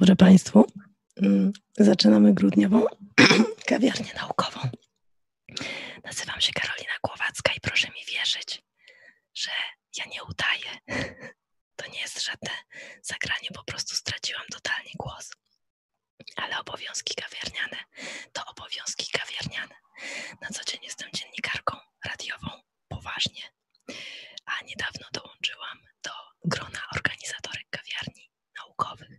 Dobry Państwu. Mm, zaczynamy grudniową kawiarnię naukową. Nazywam się Karolina Głowacka i proszę mi wierzyć, że ja nie udaję. To nie jest żadne zagranie, po prostu straciłam totalnie głos. Ale obowiązki kawiarniane to obowiązki kawiarniane. Na co dzień jestem dziennikarką radiową, poważnie. A niedawno dołączyłam do grona organizatorek kawiarni naukowych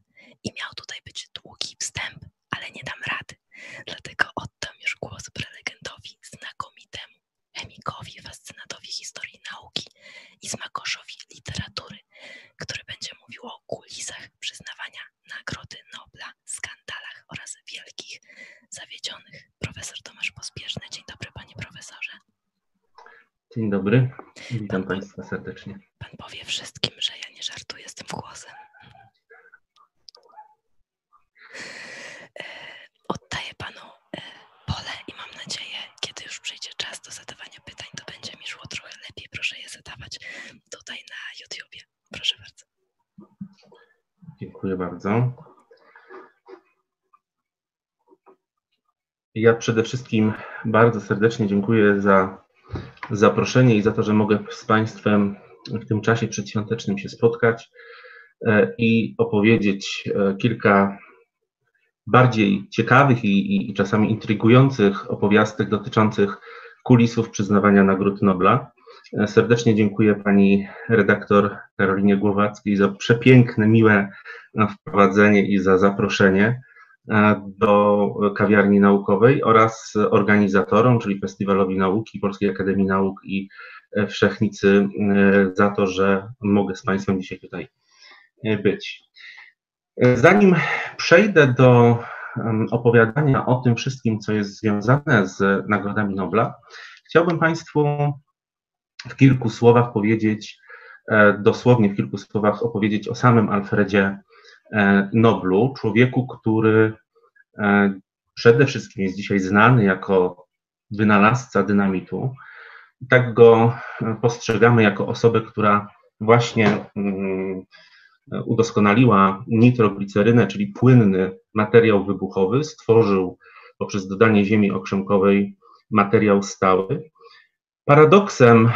i miał tutaj być długi wstęp, ale nie dam rady. Dlatego oddam już głos prelegentowi znakomitemu, chemikowi, fascynatowi historii nauki i smakoszowi literatury, który będzie mówił o kulisach przyznawania Nagrody Nobla, skandalach oraz wielkich zawiedzionych. Profesor Tomasz Pospieszny. Dzień dobry, panie profesorze. Dzień dobry, witam pan, Państwa serdecznie. Pan powie wszystkim, że ja nie żartuję z tym głosem. E, oddaję panu e, pole i mam nadzieję, kiedy już przyjdzie czas do zadawania pytań, to będzie mi szło trochę lepiej. Proszę je zadawać tutaj na YouTubie. Proszę bardzo. Dziękuję bardzo. Ja przede wszystkim bardzo serdecznie dziękuję za zaproszenie i za to, że mogę z Państwem w tym czasie przedświątecznym się spotkać e, i opowiedzieć kilka bardziej ciekawych i, i czasami intrygujących opowiastek dotyczących kulisów przyznawania Nagród Nobla. E, serdecznie dziękuję pani redaktor Karolinie Głowackiej za przepiękne, miłe e, wprowadzenie i za zaproszenie e, do kawiarni naukowej oraz organizatorom, czyli Festiwalowi Nauki, Polskiej Akademii Nauk i Wszechnicy za to, że mogę z Państwem dzisiaj tutaj być. Zanim przejdę do opowiadania o tym wszystkim, co jest związane z Nagrodami Nobla, chciałbym Państwu w kilku słowach powiedzieć, e, dosłownie w kilku słowach opowiedzieć o samym Alfredzie e, Noblu, człowieku, który e, przede wszystkim jest dzisiaj znany jako wynalazca dynamitu. Tak go postrzegamy jako osobę, która właśnie mm, udoskonaliła nitroglicerynę, czyli płynny materiał wybuchowy, stworzył poprzez dodanie ziemi okrzemkowej materiał stały. Paradoksem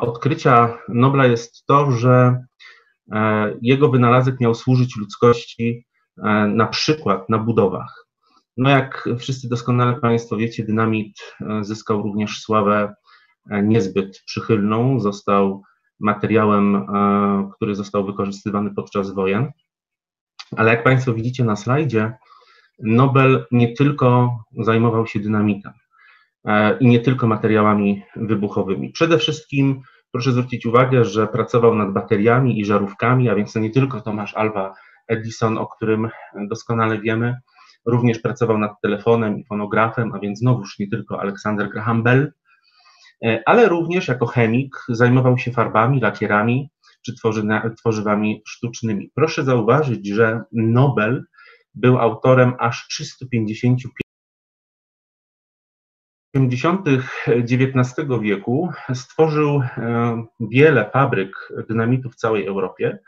odkrycia Nobla jest to, że e, jego wynalazek miał służyć ludzkości e, na przykład na budowach. No jak wszyscy doskonale Państwo wiecie, dynamit e, zyskał również sławę niezbyt przychylną, został materiałem, e, który został wykorzystywany podczas wojen. Ale jak Państwo widzicie na slajdzie, Nobel nie tylko zajmował się dynamitem e, i nie tylko materiałami wybuchowymi. Przede wszystkim proszę zwrócić uwagę, że pracował nad bateriami i żarówkami, a więc to nie tylko Tomasz Alva Edison, o którym doskonale wiemy, również pracował nad telefonem i fonografem, a więc znowuż nie tylko Alexander Graham Bell, ale również jako chemik zajmował się farbami, lakierami czy tworzywami sztucznymi. Proszę zauważyć, że Nobel był autorem aż 355 w 50. XIX wieku stworzył e, wiele fabryk dynamitu w całej Europie,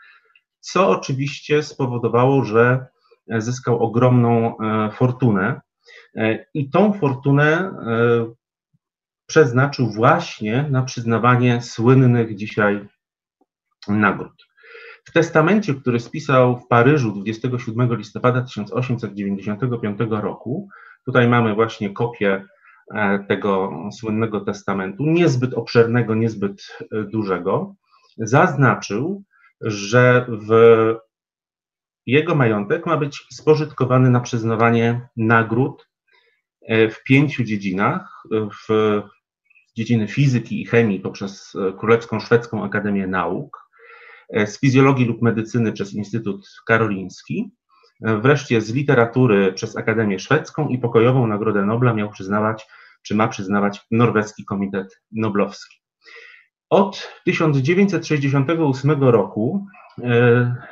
co oczywiście spowodowało, że zyskał ogromną e, fortunę. I tą fortunę przeznaczył właśnie na przyznawanie słynnych dzisiaj nagród. W testamencie, który spisał w Paryżu 27 listopada 1895 roku, tutaj mamy właśnie kopię e, tego słynnego testamentu, niezbyt obszernego, niezbyt e, dużego, zaznaczył, że w jego majątek ma być spożytkowany na przyznawanie nagród e, w pięciu dziedzinach, w dziedziny fizyki i chemii poprzez e, Królewską Szwedzką Akademię Nauk, e, z fizjologii lub medycyny przez Instytut Karoliński, e, wreszcie z literatury przez Akademię Szwedzką i pokojową Nagrodę Nobla miał przyznawać, czy ma przyznawać Norweski Komitet Noblowski. Od 1968 roku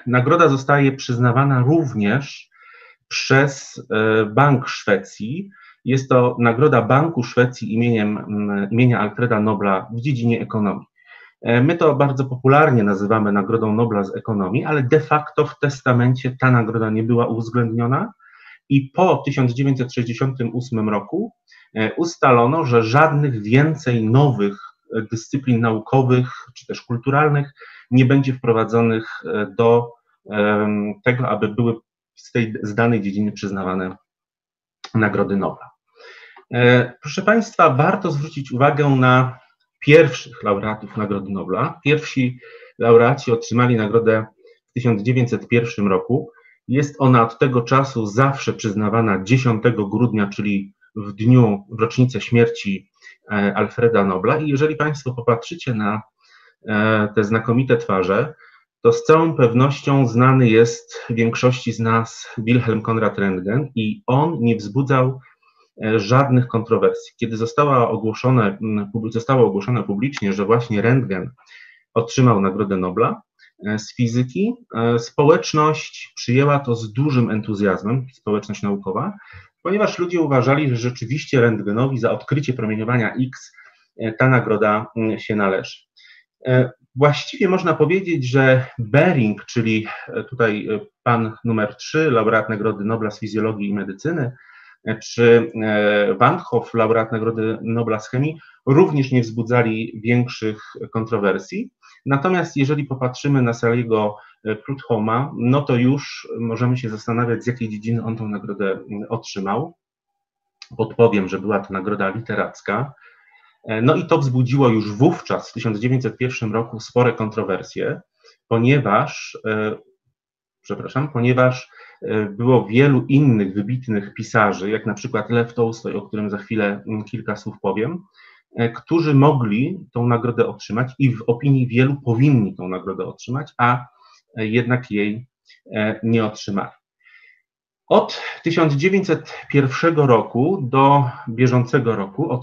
nagroda zostaje przyznawana również przez Bank Szwecji jest to nagroda Banku Szwecji imieniem, mm, imienia Alfreda Nobla w dziedzinie ekonomii. My to bardzo popularnie nazywamy Nagrodą Nobla z ekonomii, ale de facto w testamencie ta nagroda nie była uwzględniona i po 1968 roku ustalono, że żadnych więcej nowych dyscyplin naukowych czy też kulturalnych nie będzie wprowadzonych do tego, aby były z tej z danej dziedziny przyznawane Nagrody Nobla. E, proszę Państwa, warto zwrócić uwagę na pierwszych laureatów Nagrody Nobla. Pierwsi laureaci otrzymali nagrodę w 1901 roku. Jest ona od tego czasu zawsze przyznawana 10 grudnia, czyli w dniu, w rocznicę śmierci e, Alfreda Nobla. I jeżeli Państwo popatrzycie na e, te znakomite twarze, to z całą pewnością znany jest większości z nas Wilhelm Konrad Röntgen i on nie wzbudzał żadnych kontrowersji. Kiedy została ogłoszone, zostało ogłoszone publicznie, że właśnie Röntgen otrzymał Nagrodę Nobla e, z fizyki, e, społeczność przyjęła to z dużym entuzjazmem, społeczność naukowa, ponieważ ludzie uważali, że rzeczywiście Röntgenowi za odkrycie promieniowania X ta nagroda się należy. Właściwie można powiedzieć, że Bering, czyli e, tutaj e, pan numer 3, laureat Nagrody Nobla z fizjologii i medycyny, e, czy Van Hoff, laureat Nagrody Nobla z chemii, również nie wzbudzali większych kontrowersji. Natomiast jeżeli popatrzymy na Saliego Prudhoma, no to już możemy się zastanawiać, z jakiej dziedziny on tę nagrodę otrzymał. Podpowiem, że była to nagroda literacka. E, no i to wzbudziło już wówczas, w 1901 roku, spore kontrowersje, ponieważ, e, przepraszam, ponieważ e, było wielu innych wybitnych pisarzy, jak na przykład Lew Tolstoj, o którym za chwilę mm, kilka słów powiem, którzy mogli tą nagrodę otrzymać i w opinii wielu powinni tą nagrodę otrzymać, a jednak jej nie otrzymali. Od 1901 roku do bieżącego roku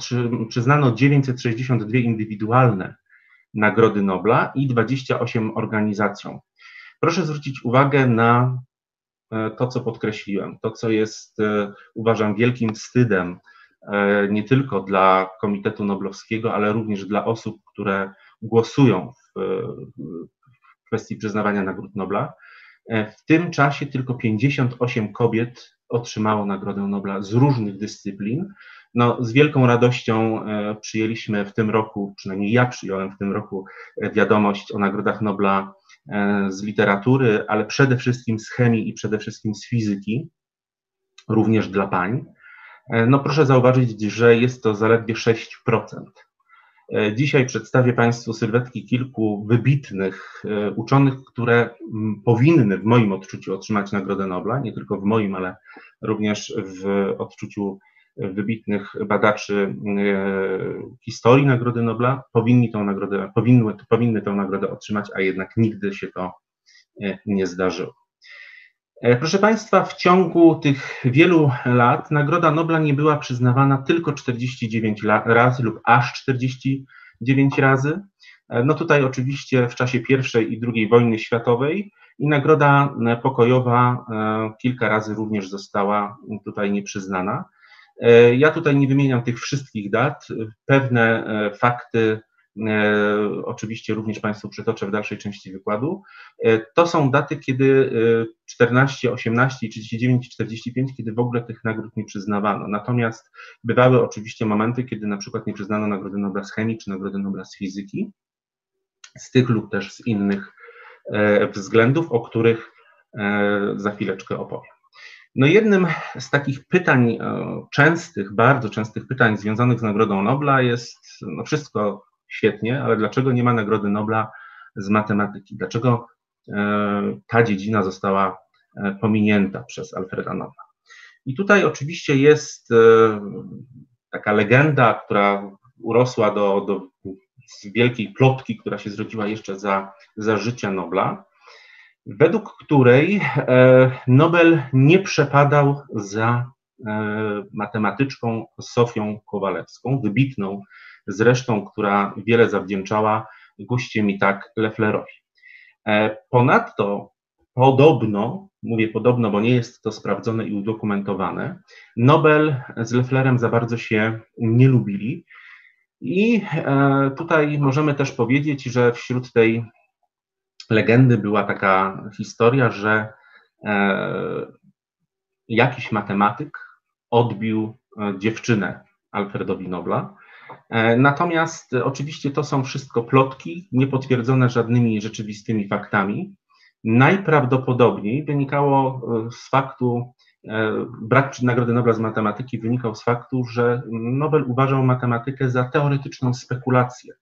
przyznano 962 indywidualne Nagrody Nobla i 28 organizacjom. Proszę zwrócić uwagę na e, to, co podkreśliłem, to, co jest, e, uważam, wielkim wstydem e, nie tylko dla Komitetu Noblowskiego, ale również dla osób, które głosują w kwestii przyznawania nagród Nobla, w tym czasie tylko 58 kobiet otrzymało Nagrodę Nobla z różnych dyscyplin. No, z wielką radością przyjęliśmy w tym roku, przynajmniej ja przyjąłem w tym roku wiadomość o Nagrodach Nobla z literatury, ale przede wszystkim z chemii i przede wszystkim z fizyki, również dla pań. No proszę zauważyć, że jest to zaledwie 6%. E, dzisiaj przedstawię Państwu sylwetki kilku wybitnych e, uczonych, które powinny w moim odczuciu otrzymać Nagrodę Nobla, nie tylko w moim, ale również w odczuciu wybitnych badaczy e, historii Nagrody Nobla, powinni tą nagrodę, powinny, powinny tę nagrodę otrzymać, a jednak nigdy się to nie zdarzyło. E, proszę Państwa, w ciągu tych wielu lat Nagroda Nobla nie była przyznawana tylko 49 razy lub aż 49 razy. E, no tutaj oczywiście w czasie I i II wojny światowej i Nagroda Pokojowa e, kilka razy również została tutaj nieprzyznana. Ja tutaj nie wymieniam tych wszystkich dat. Pewne fakty E, oczywiście również Państwu przytoczę w dalszej części wykładu. E, to są daty, kiedy 14, 18, 39, 45, kiedy w ogóle tych nagród nie przyznawano. Natomiast bywały oczywiście momenty, kiedy na przykład nie przyznano Nagrody Nobla z chemii czy Nagrody Nobla z fizyki, z tych lub też z innych e, względów, o których za chwileczkę opowiem. No jednym z takich pytań częstych, bardzo częstych pytań związanych z Nagrodą Nobla jest no wszystko świetnie, ale dlaczego nie ma Nagrody Nobla z matematyki? Dlaczego e, ta dziedzina została e, pominięta przez Alfreda Nobla? I tutaj oczywiście jest e, taka legenda, która urosła do, do wielkiej plotki, która się zrodziła jeszcze za, za życia Nobla, według której Nobel nie przepadał za matematyczką Sofią Kowalewską, wybitną zresztą, która wiele zawdzięczała goście mi tak Lefflerowi. E, ponadto podobno, mówię podobno, bo nie jest to sprawdzone i udokumentowane, Nobel z Lefflerem za bardzo się nie lubili. I tutaj możemy też powiedzieć, że wśród tej legendy była taka historia, że jakiś matematyk odbił dziewczynę Alfredowi Nobla. Natomiast oczywiście to są wszystko plotki, niepotwierdzone żadnymi rzeczywistymi faktami. Najprawdopodobniej wynikało z faktu, brak Nagrody Nobla z matematyki wynikał z faktu, że Nobel uważał matematykę za teoretyczną spekulację.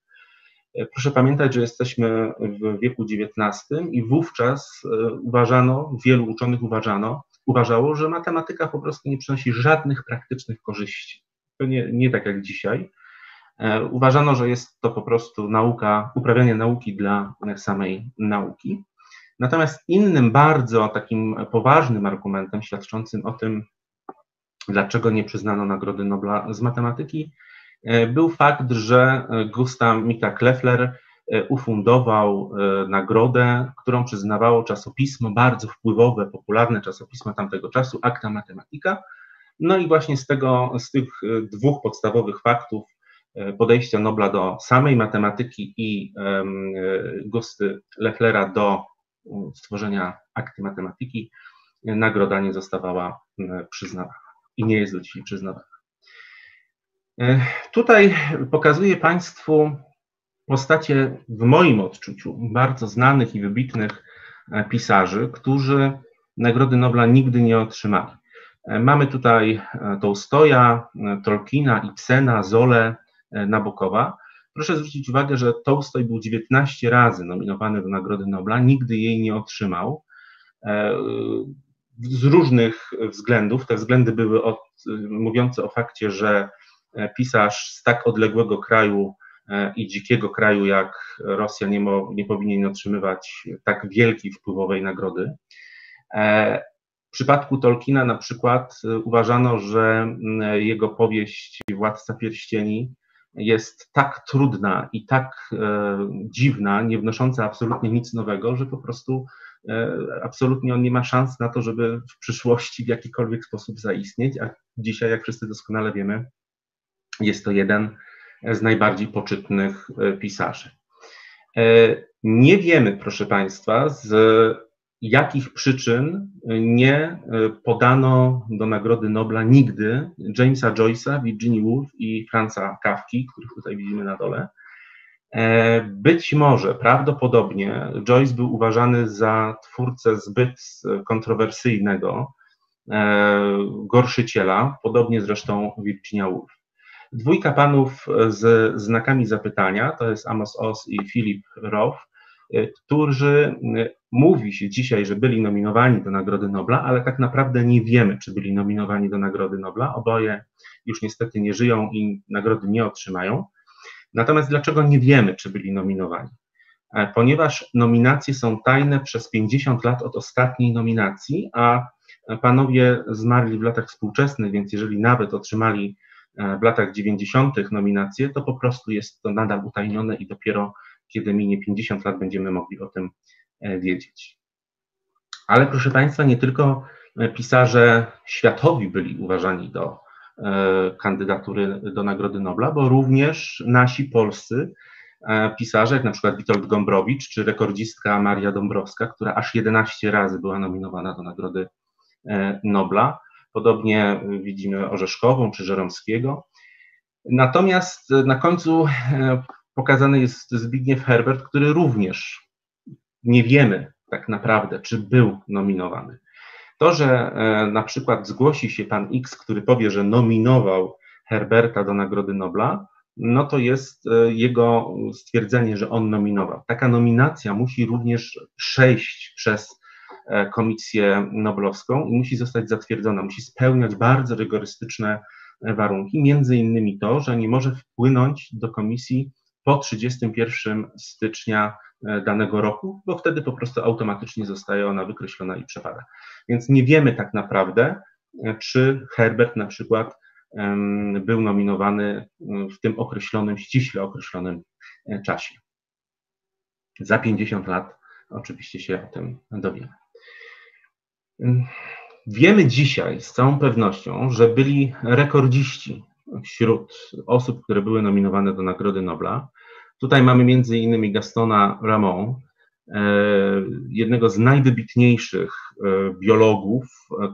Proszę pamiętać, że jesteśmy w wieku XIX i wówczas uważano, wielu uczonych uważano, uważało, że matematyka po prostu nie przynosi żadnych praktycznych korzyści. To nie, nie tak jak dzisiaj. E, uważano, że jest to po prostu nauka, uprawianie nauki dla samej nauki. Natomiast innym bardzo takim poważnym argumentem świadczącym o tym, dlaczego nie przyznano Nagrody Nobla z matematyki, e, był fakt, że Gustav Mika Kleffler e, ufundował nagrodę, którą przyznawało czasopismo, bardzo wpływowe, popularne czasopismo tamtego czasu, Acta Mathematica. No i właśnie z, tego, z tych dwóch podstawowych faktów E, podejścia Nobla do samej matematyki i gusty Lefflera do stworzenia akty matematyki, nagroda nie zostawała przyznawana i nie jest do dzisiaj przyznawana. E, tutaj pokazuję Państwu postacie w moim odczuciu bardzo znanych i wybitnych e, pisarzy, którzy Nagrody Nobla nigdy nie otrzymali. Mamy tutaj Tolstoja, Tolkiena, Ibsena, Zole, E, Nabokowa. Proszę zwrócić uwagę, że Tolstoj był 19 razy nominowany do Nagrody Nobla, nigdy jej nie otrzymał. E, z różnych względów. Te względy były od, mówiące o fakcie, że pisarz z tak odległego kraju e, i dzikiego kraju jak Rosja nie, mo, nie powinien otrzymywać tak wielkiej, wpływowej nagrody. W przypadku Tolkiena na przykład uważano, że jego powieść Władca Pierścieni jest tak trudna i tak e, dziwna, nie wnosząca absolutnie nic nowego, że po prostu e, absolutnie on nie ma szans na to, żeby w przyszłości w jakikolwiek sposób zaistnieć, a dzisiaj, jak wszyscy doskonale wiemy, jest to jeden z najbardziej poczytnych e, pisarzy. E, nie wiemy, proszę Państwa, z jakich przyczyn nie e, podano do Nagrody Nobla nigdy Jamesa Joyce'a, Virginia Woolf i Franza Kafki, których tutaj widzimy na dole. Być może, prawdopodobnie, Joyce był uważany za twórcę zbyt kontrowersyjnego gorszyciela, podobnie zresztą Virginia Woolf. Dwójka panów z znakami zapytania, to jest Amos Oz i Philip Roth, którzy Mówi się dzisiaj, że byli nominowani do Nagrody Nobla, ale tak naprawdę nie wiemy, czy byli nominowani do Nagrody Nobla. Oboje już niestety nie żyją i nagrody nie otrzymają. Natomiast dlaczego nie wiemy, czy byli nominowani? E, ponieważ nominacje są tajne przez 50 lat od ostatniej nominacji, a panowie zmarli w latach współczesnych, więc jeżeli nawet otrzymali e, w latach 90. nominacje, to po prostu jest to nadal utajnione i dopiero kiedy minie 50 lat będziemy mogli o tym E, wiedzieć. Ale proszę Państwa, nie tylko e, pisarze światowi byli uważani do e, kandydatury do Nagrody Nobla, bo również nasi polscy pisarze, jak na przykład Witold Gombrowicz, czy rekordzistka Maria Dąbrowska, która aż 11 razy była nominowana do Nagrody Nobla. Podobnie widzimy Orzeszkową czy Żeromskiego. Natomiast na końcu pokazany jest Zbigniew Herbert, który również nie wiemy tak naprawdę, czy był nominowany. To, że e, na przykład zgłosi się pan X, który powie, że nominował Herberta do Nagrody Nobla, no to jest e, jego stwierdzenie, że on nominował. Taka nominacja musi również przejść przez e, Komisję Noblowską i musi zostać zatwierdzona, musi spełniać bardzo rygorystyczne warunki, między innymi to, że nie może wpłynąć do komisji po 31 stycznia E, danego roku, bo wtedy po prostu automatycznie zostaje ona wykreślona i przepada. Więc nie wiemy tak naprawdę, e, czy Herbert na przykład był nominowany w tym określonym, ściśle określonym e, czasie. Za 50 lat oczywiście się o tym dowiemy. Wiemy dzisiaj z całą pewnością, że byli rekordziści wśród osób, które były nominowane do Nagrody Nobla. Tutaj mamy między innymi Gastona Ramon, e, jednego z najwybitniejszych e, biologów,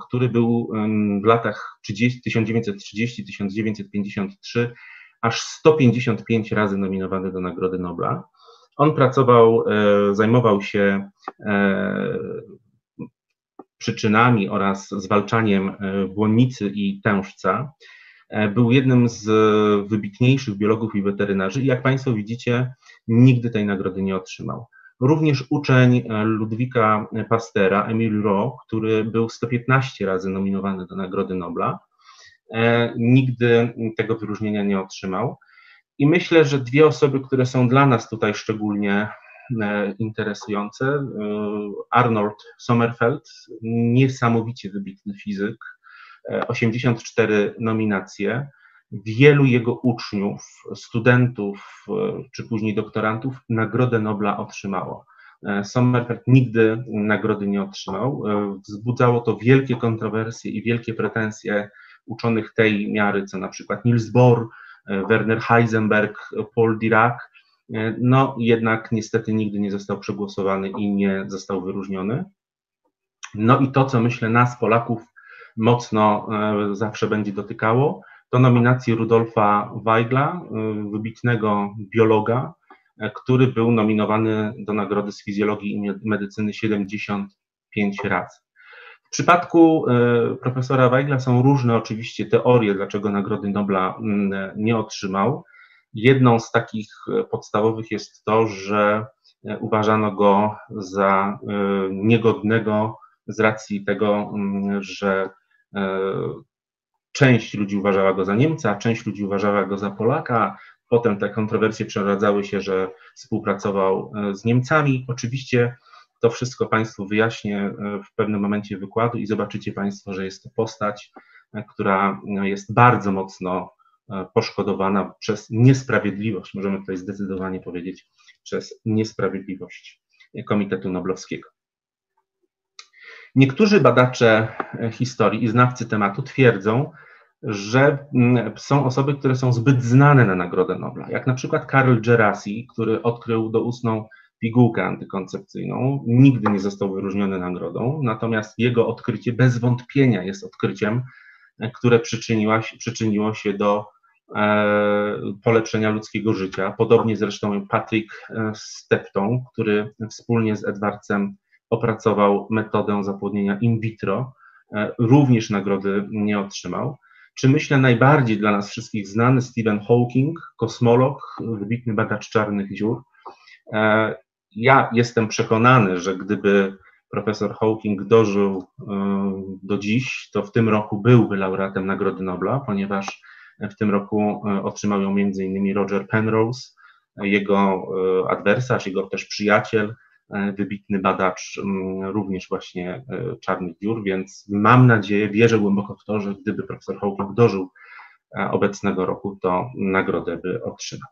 który był w latach 1930-1953 aż 155 razy nominowany do Nagrody Nobla. On pracował, zajmował się przyczynami oraz zwalczaniem e, błonnicy i tężca. E, był jednym z wybitniejszych biologów i weterynarzy i jak Państwo widzicie, nigdy tej nagrody nie otrzymał. Również uczeń e, Ludwika Pastera, Emil Roh, który był 115 razy nominowany do Nagrody Nobla, nigdy tego wyróżnienia nie otrzymał. I myślę, że dwie osoby, które są dla nas tutaj szczególnie E, interesujące. E, Arnold Sommerfeld, niesamowicie wybitny fizyk, 84 e, nominacje. Wielu jego uczniów, studentów czy później doktorantów Nagrodę Nobla otrzymało. Sommerfeld nigdy nagrody nie otrzymał. Wzbudzało to wielkie kontrowersje i wielkie pretensje uczonych tej miary, co na przykład Niels Bohr, Werner Heisenberg, Paul Dirac, E, no jednak niestety nigdy nie został przegłosowany i nie został wyróżniony. No i to, co myślę nas, Polaków, mocno e, zawsze będzie dotykało, to nominacje Rudolfa Weigla, e, wybitnego biologa, który był nominowany do Nagrody z Fizjologii i Medycyny 75 razy. W przypadku profesora Weigla są różne oczywiście teorie, dlaczego Nagrody Nobla mm, nie otrzymał. Jedną z takich e, podstawowych jest to, że e, uważano go za e, niegodnego z racji tego, mm, że część ludzi uważała go za Niemca, część ludzi uważała go za Polaka. Potem te kontrowersje przeradzały się, że współpracował z Niemcami. Oczywiście to wszystko Państwu wyjaśnię w pewnym momencie wykładu i zobaczycie Państwo, że jest to postać, która jest bardzo mocno poszkodowana przez niesprawiedliwość, możemy tutaj zdecydowanie powiedzieć, przez niesprawiedliwość Komitetu Noblowskiego. Niektórzy badacze historii i znawcy tematu twierdzą, że są osoby, które są zbyt znane na Nagrodę Nobla, jak na przykład Karl Gerasi, który odkrył doustną pigułkę antykoncepcyjną, nigdy nie został wyróżniony nagrodą, natomiast jego odkrycie bez wątpienia jest odkryciem, które przyczyniło się do E, polepszenia ludzkiego życia. Podobnie zresztą Patrick e, Stepton, który wspólnie z Edwardsem opracował metodę zapłodnienia in vitro, e, również nagrody nie otrzymał. Czy myślę najbardziej dla nas wszystkich znany Stephen Hawking, kosmolog, wybitny badacz czarnych dziur. Ja jestem przekonany, że gdyby profesor Hawking dożył do dziś, to w tym roku byłby laureatem Nagrody Nobla, ponieważ w tym roku e, otrzymał ją m.in. Roger Penrose, jego e, adwersarz, jego też przyjaciel, e, wybitny badacz również właśnie czarnych dziur, więc mam nadzieję, wierzę głęboko w to, że gdyby profesor Hawking dożył obecnego roku, to nagrodę by otrzymał.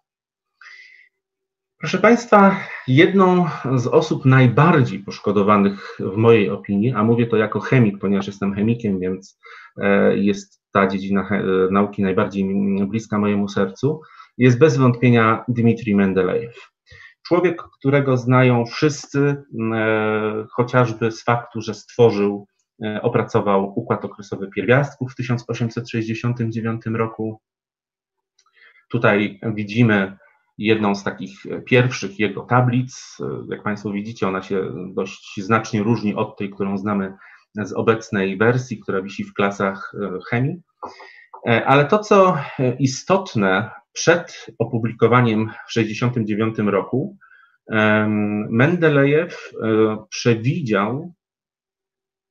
Proszę Państwa, jedną z osób najbardziej poszkodowanych w mojej opinii, a mówię to jako chemik, ponieważ jestem chemikiem, więc jest ta dziedzina e, nauki najbardziej bliska mojemu sercu, jest bez wątpienia Dmitrij Mendelejew. Człowiek, którego znają wszyscy, e, chociażby z faktu, że stworzył, e, opracował układ okresowy pierwiastków w 1869 roku. Tutaj widzimy jedną z takich pierwszych jego tablic. Jak Państwo widzicie, ona się dość znacznie różni od tej, którą znamy z obecnej wersji, która wisi w klasach e, chemii. E, ale to, co istotne, przed opublikowaniem w 1969 roku Mendelejew e, przewidział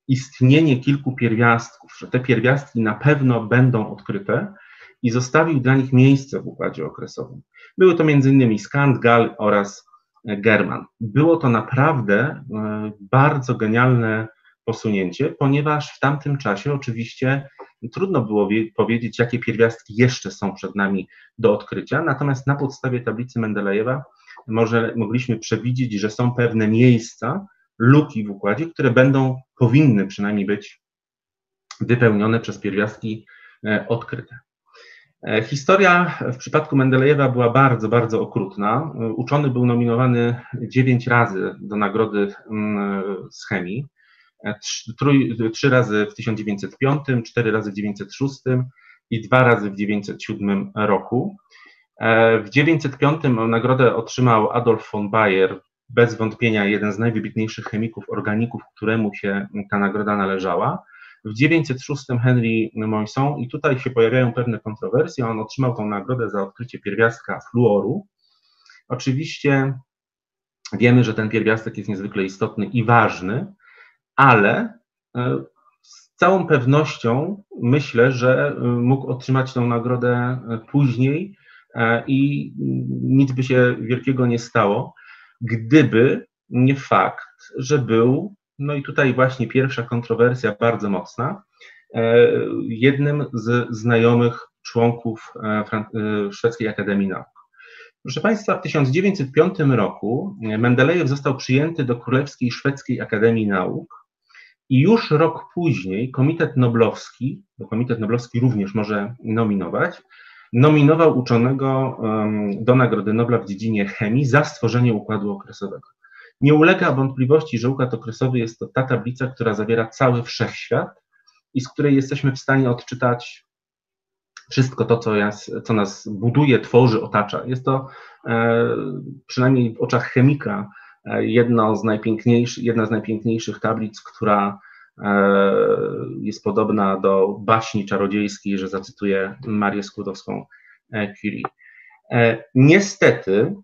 istnienie kilku pierwiastków, że te pierwiastki na pewno będą odkryte i zostawił dla nich miejsce w układzie okresowym. Były to m.in. Skand, Gall oraz German. Było to naprawdę bardzo genialne posunięcie, ponieważ w tamtym czasie oczywiście trudno było powiedzieć, jakie pierwiastki jeszcze są przed nami do odkrycia, natomiast na podstawie tablicy Mendelejewa może, mogliśmy przewidzieć, że są pewne miejsca, luki w układzie, które będą, powinny przynajmniej być wypełnione przez pierwiastki e, odkryte. E, historia w przypadku Mendelejewa była bardzo, bardzo okrutna. Uczony był nominowany dziewięć razy do nagrody z chemii. Trzy, razy w 1905, cztery razy w 1906 i dwa razy w 1907 roku. E, w 1905 nagrodę otrzymał Adolf von Bayer, bez wątpienia jeden z najwybitniejszych chemików, organików, któremu się ta nagroda należała. W 906 Henry Moisson i tutaj się pojawiają pewne kontrowersje. On otrzymał tą nagrodę za odkrycie pierwiastka fluoru. Oczywiście wiemy, że ten pierwiastek jest niezwykle istotny i ważny, ale e, z całą pewnością myślę, że e, mógł otrzymać tę nagrodę e, później i nic by się wielkiego nie stało, gdyby nie fakt, że był no i tutaj właśnie pierwsza kontrowersja bardzo mocna. Jednym z znajomych członków Szwedzkiej Akademii Nauk. Proszę Państwa, w 1905 roku Mendelejew został przyjęty do Królewskiej Szwedzkiej Akademii Nauk i już rok później Komitet Noblowski, bo Komitet Noblowski również może nominować, nominował uczonego do Nagrody Nobla w dziedzinie chemii za stworzenie układu okresowego. Nie ulega wątpliwości, że układ okresowy jest to ta tablica, która zawiera cały wszechświat i z której jesteśmy w stanie odczytać wszystko to, co, nas, co nas buduje, tworzy, otacza. Jest to e, przynajmniej w oczach chemika e, jedno z najpiękniejszych, jedna z najpiękniejszych tablic, która e, jest podobna do baśni czarodziejskiej, że zacytuję Marię Skłodowską-Curie. E, niestety,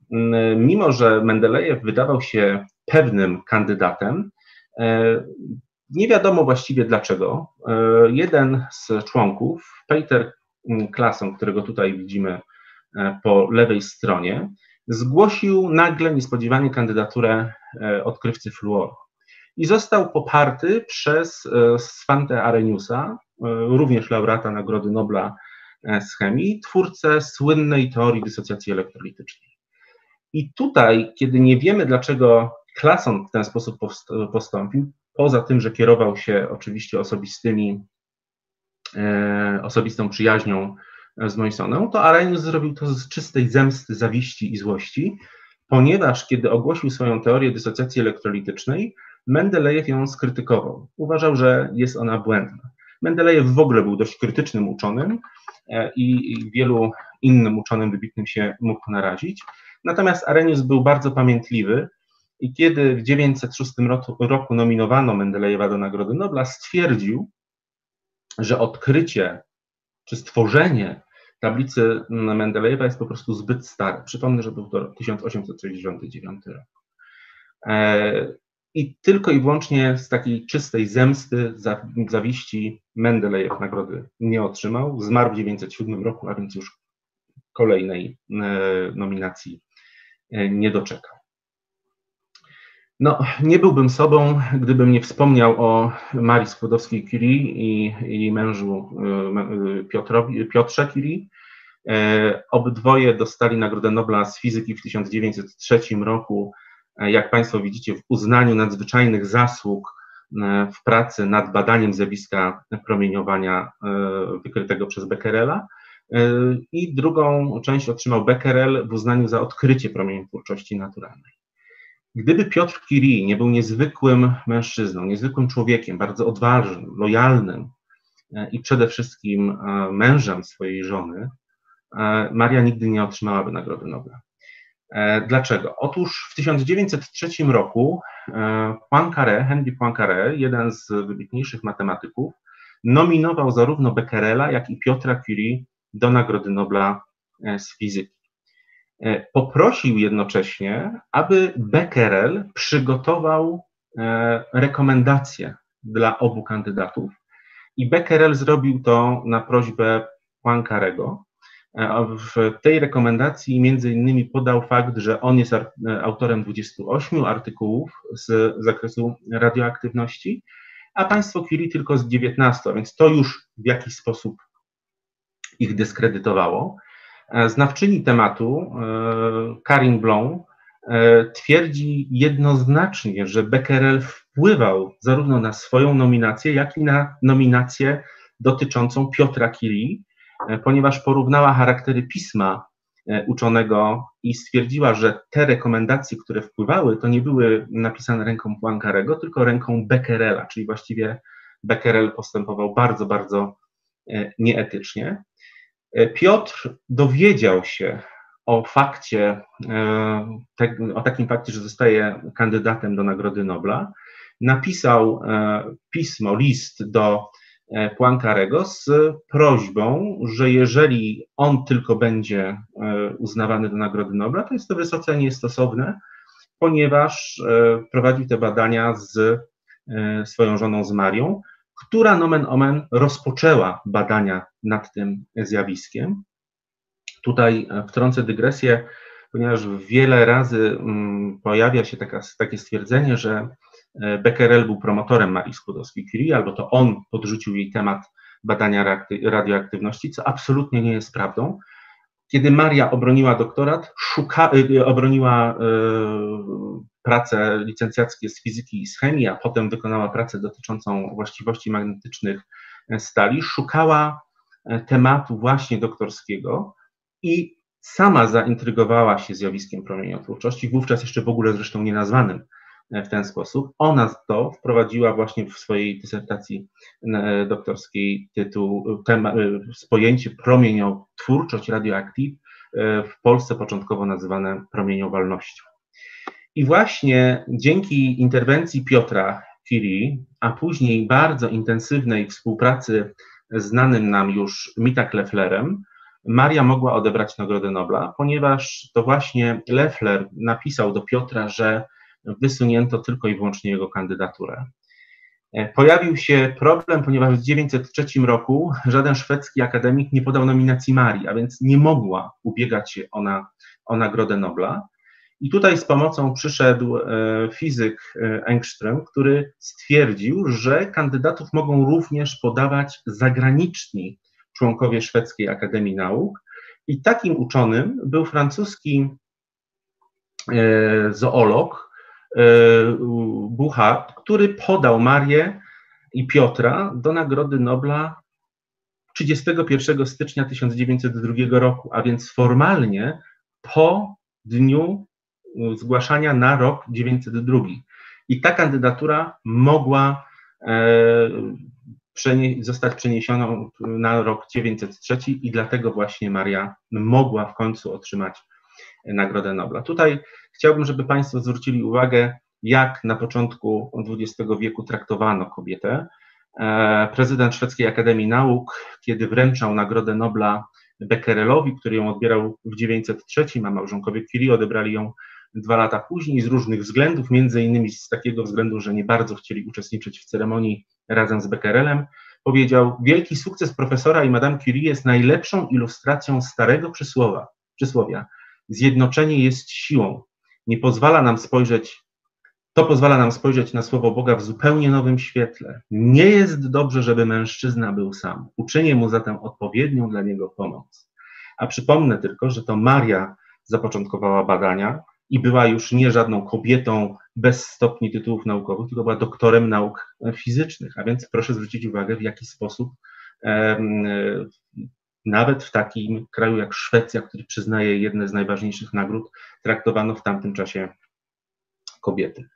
mimo że Mendelejew wydawał się pewnym kandydatem, nie wiadomo właściwie dlaczego. Jeden z członków, Peter Klason, którego tutaj widzimy po lewej stronie, zgłosił nagle niespodziewanie kandydaturę odkrywcy fluoru. I został poparty przez Svante Arrheniusa, również laureata Nagrody Nobla E, z chemii, twórcę słynnej teorii dysocjacji elektrolitycznej. I tutaj, kiedy nie wiemy, dlaczego Klason w ten sposób postąpił, poza tym, że kierował się oczywiście osobistymi, e, osobistą przyjaźnią z Moisonem, to Arrhenius zrobił to z czystej zemsty, zawiści i złości, ponieważ kiedy ogłosił swoją teorię dysocjacji elektrolitycznej, Mendelejew ją skrytykował. Uważał, że jest ona błędna. Mendelejew w ogóle był dość krytycznym uczonym e, i wielu innym uczonym wybitnym się mógł narazić. Natomiast Arrhenius był bardzo pamiętliwy i kiedy w 1906 roku nominowano Mendelejewa do Nagrody Nobla, stwierdził, że odkrycie czy stworzenie tablicy Mendelejewa jest po prostu zbyt stare. Przypomnę, że był to 1869 rok. E, i tylko i wyłącznie z takiej czystej zemsty, zawiści Mendelejew nagrody nie otrzymał. Zmarł w 1907 roku, a więc już kolejnej e, nominacji e, nie doczekał. No, nie byłbym sobą, gdybym nie wspomniał o Marii Skłodowskiej-Curie i, i mężu e, Piotrowi, Piotrze Curie. Obydwoje dostali Nagrodę Nobla z fizyki w 1903 roku E, jak Państwo widzicie, w uznaniu nadzwyczajnych zasług e, w pracy nad badaniem zjawiska promieniowania e, wykrytego przez Becquerela. I drugą część otrzymał Becquerel w uznaniu za odkrycie promieniotwórczości naturalnej. Gdyby Piotr Curie nie był niezwykłym mężczyzną, niezwykłym człowiekiem, bardzo odważnym, lojalnym i przede wszystkim mężem swojej żony, Maria nigdy nie otrzymałaby Nagrody Nobla. E, dlaczego? Otóż w 1903 roku e, Poincaré, Henri Poincaré, jeden z wybitniejszych matematyków, nominował zarówno Becquerela, jak i Piotra Curie do Nagrody Nobla e, z fizyki. Poprosił jednocześnie, aby Becquerel przygotował rekomendacje dla obu kandydatów i Becquerel zrobił to na prośbę Poincarego. W tej rekomendacji między innymi podał fakt, że on jest autorem 28 artykułów z zakresu radioaktywności, a państwo Curie tylko z 19, więc to już w jakiś sposób ich dyskredytowało. Znawczyni tematu e, Karin Blom e, twierdzi jednoznacznie, że Becquerel wpływał zarówno na swoją nominację, jak i na nominację dotyczącą Piotra Curie, ponieważ porównała charaktery pisma uczonego i stwierdziła, że te rekomendacje, które wpływały, to nie były napisane ręką Poincarego, tylko ręką Becquerela, czyli właściwie Becquerel postępował bardzo, bardzo nieetycznie. Piotr dowiedział się o fakcie, o takim fakcie, że zostaje kandydatem do Nagrody Nobla, napisał e, pismo, list do e, Poincarego z prośbą, że jeżeli on tylko będzie e, uznawany do Nagrody Nobla, to jest to wysoce niestosowne, ponieważ prowadził te badania z swoją żoną, z Marią, która nomen omen rozpoczęła badania nad tym zjawiskiem. Tutaj wtrącę dygresję, ponieważ wiele razy mm, pojawia się taka, takie stwierdzenie, że E, Becquerel był promotorem Marii Skłodowskiej-Curie, albo to on podrzucił jej temat badania radioaktywności, co absolutnie nie jest prawdą. Kiedy Maria obroniła doktorat, szuka, e, obroniła pracę licencjackie z fizyki i z chemii, a potem wykonała pracę dotyczącą właściwości magnetycznych stali, szukała tematu właśnie doktorskiego i sama zaintrygowała się zjawiskiem promieniotwórczości, wówczas jeszcze w ogóle zresztą nie nazwanym w ten sposób. Ona to wprowadziła właśnie w swojej dysertacji e, doktorskiej tytuł, tema, e, pojęcie promieniotwórczość radioaktyw, e, w Polsce początkowo nazywane promieniowalnością. I właśnie dzięki interwencji Piotra Curie, a później bardzo intensywnej współpracy z znanym nam już Mitak Lefflerem, Maria mogła odebrać Nagrodę Nobla, ponieważ to właśnie Leffler napisał do Piotra, że wysunięto tylko i wyłącznie jego kandydaturę. E, pojawił się problem, ponieważ w 1903 roku żaden szwedzki akademik nie podał nominacji Marii, a więc nie mogła ubiegać się ona o Nagrodę Nobla. I tutaj z pomocą przyszedł e, fizyk e, Engström, który stwierdził, że kandydatów mogą również podawać zagraniczni członkowie Szwedzkiej Akademii Nauk. I takim uczonym był francuski zoolog E, Bucha, który podał Marię i Piotra do Nagrody Nobla 31 stycznia 1902 roku, a więc formalnie po dniu zgłaszania na rok 902. I ta kandydatura mogła e, zostać przeniesiona na rok 903 i dlatego właśnie Maria mogła w końcu otrzymać Nagrodę Nobla. Tutaj chciałbym, żeby Państwo zwrócili uwagę, jak na początku XX wieku traktowano kobietę. E, prezydent Szwedzkiej Akademii Nauk, kiedy wręczał Nagrodę Nobla Becquerelowi, który ją odbierał w 1903, a małżonkowie Curie odebrali ją dwa lata później z różnych względów, między innymi z takiego względu, że nie bardzo chcieli uczestniczyć w ceremonii razem z Becquerelem, powiedział: Wielki sukces profesora i Madame Curie jest najlepszą ilustracją starego przysłowa, przysłowia. Zjednoczenie jest siłą. Nie pozwala nam spojrzeć, to pozwala nam spojrzeć na słowo Boga w zupełnie nowym świetle. Nie jest dobrze, żeby mężczyzna był sam. Uczynię mu zatem odpowiednią dla niego pomoc. A przypomnę tylko, że to Maria zapoczątkowała badania i była już nie żadną kobietą bez stopni tytułów naukowych, tylko była doktorem nauk fizycznych. A więc proszę zwrócić uwagę, w jaki sposób nawet w takim kraju jak Szwecja, który przyznaje jedne z najważniejszych nagród, traktowano w tamtym czasie kobiety.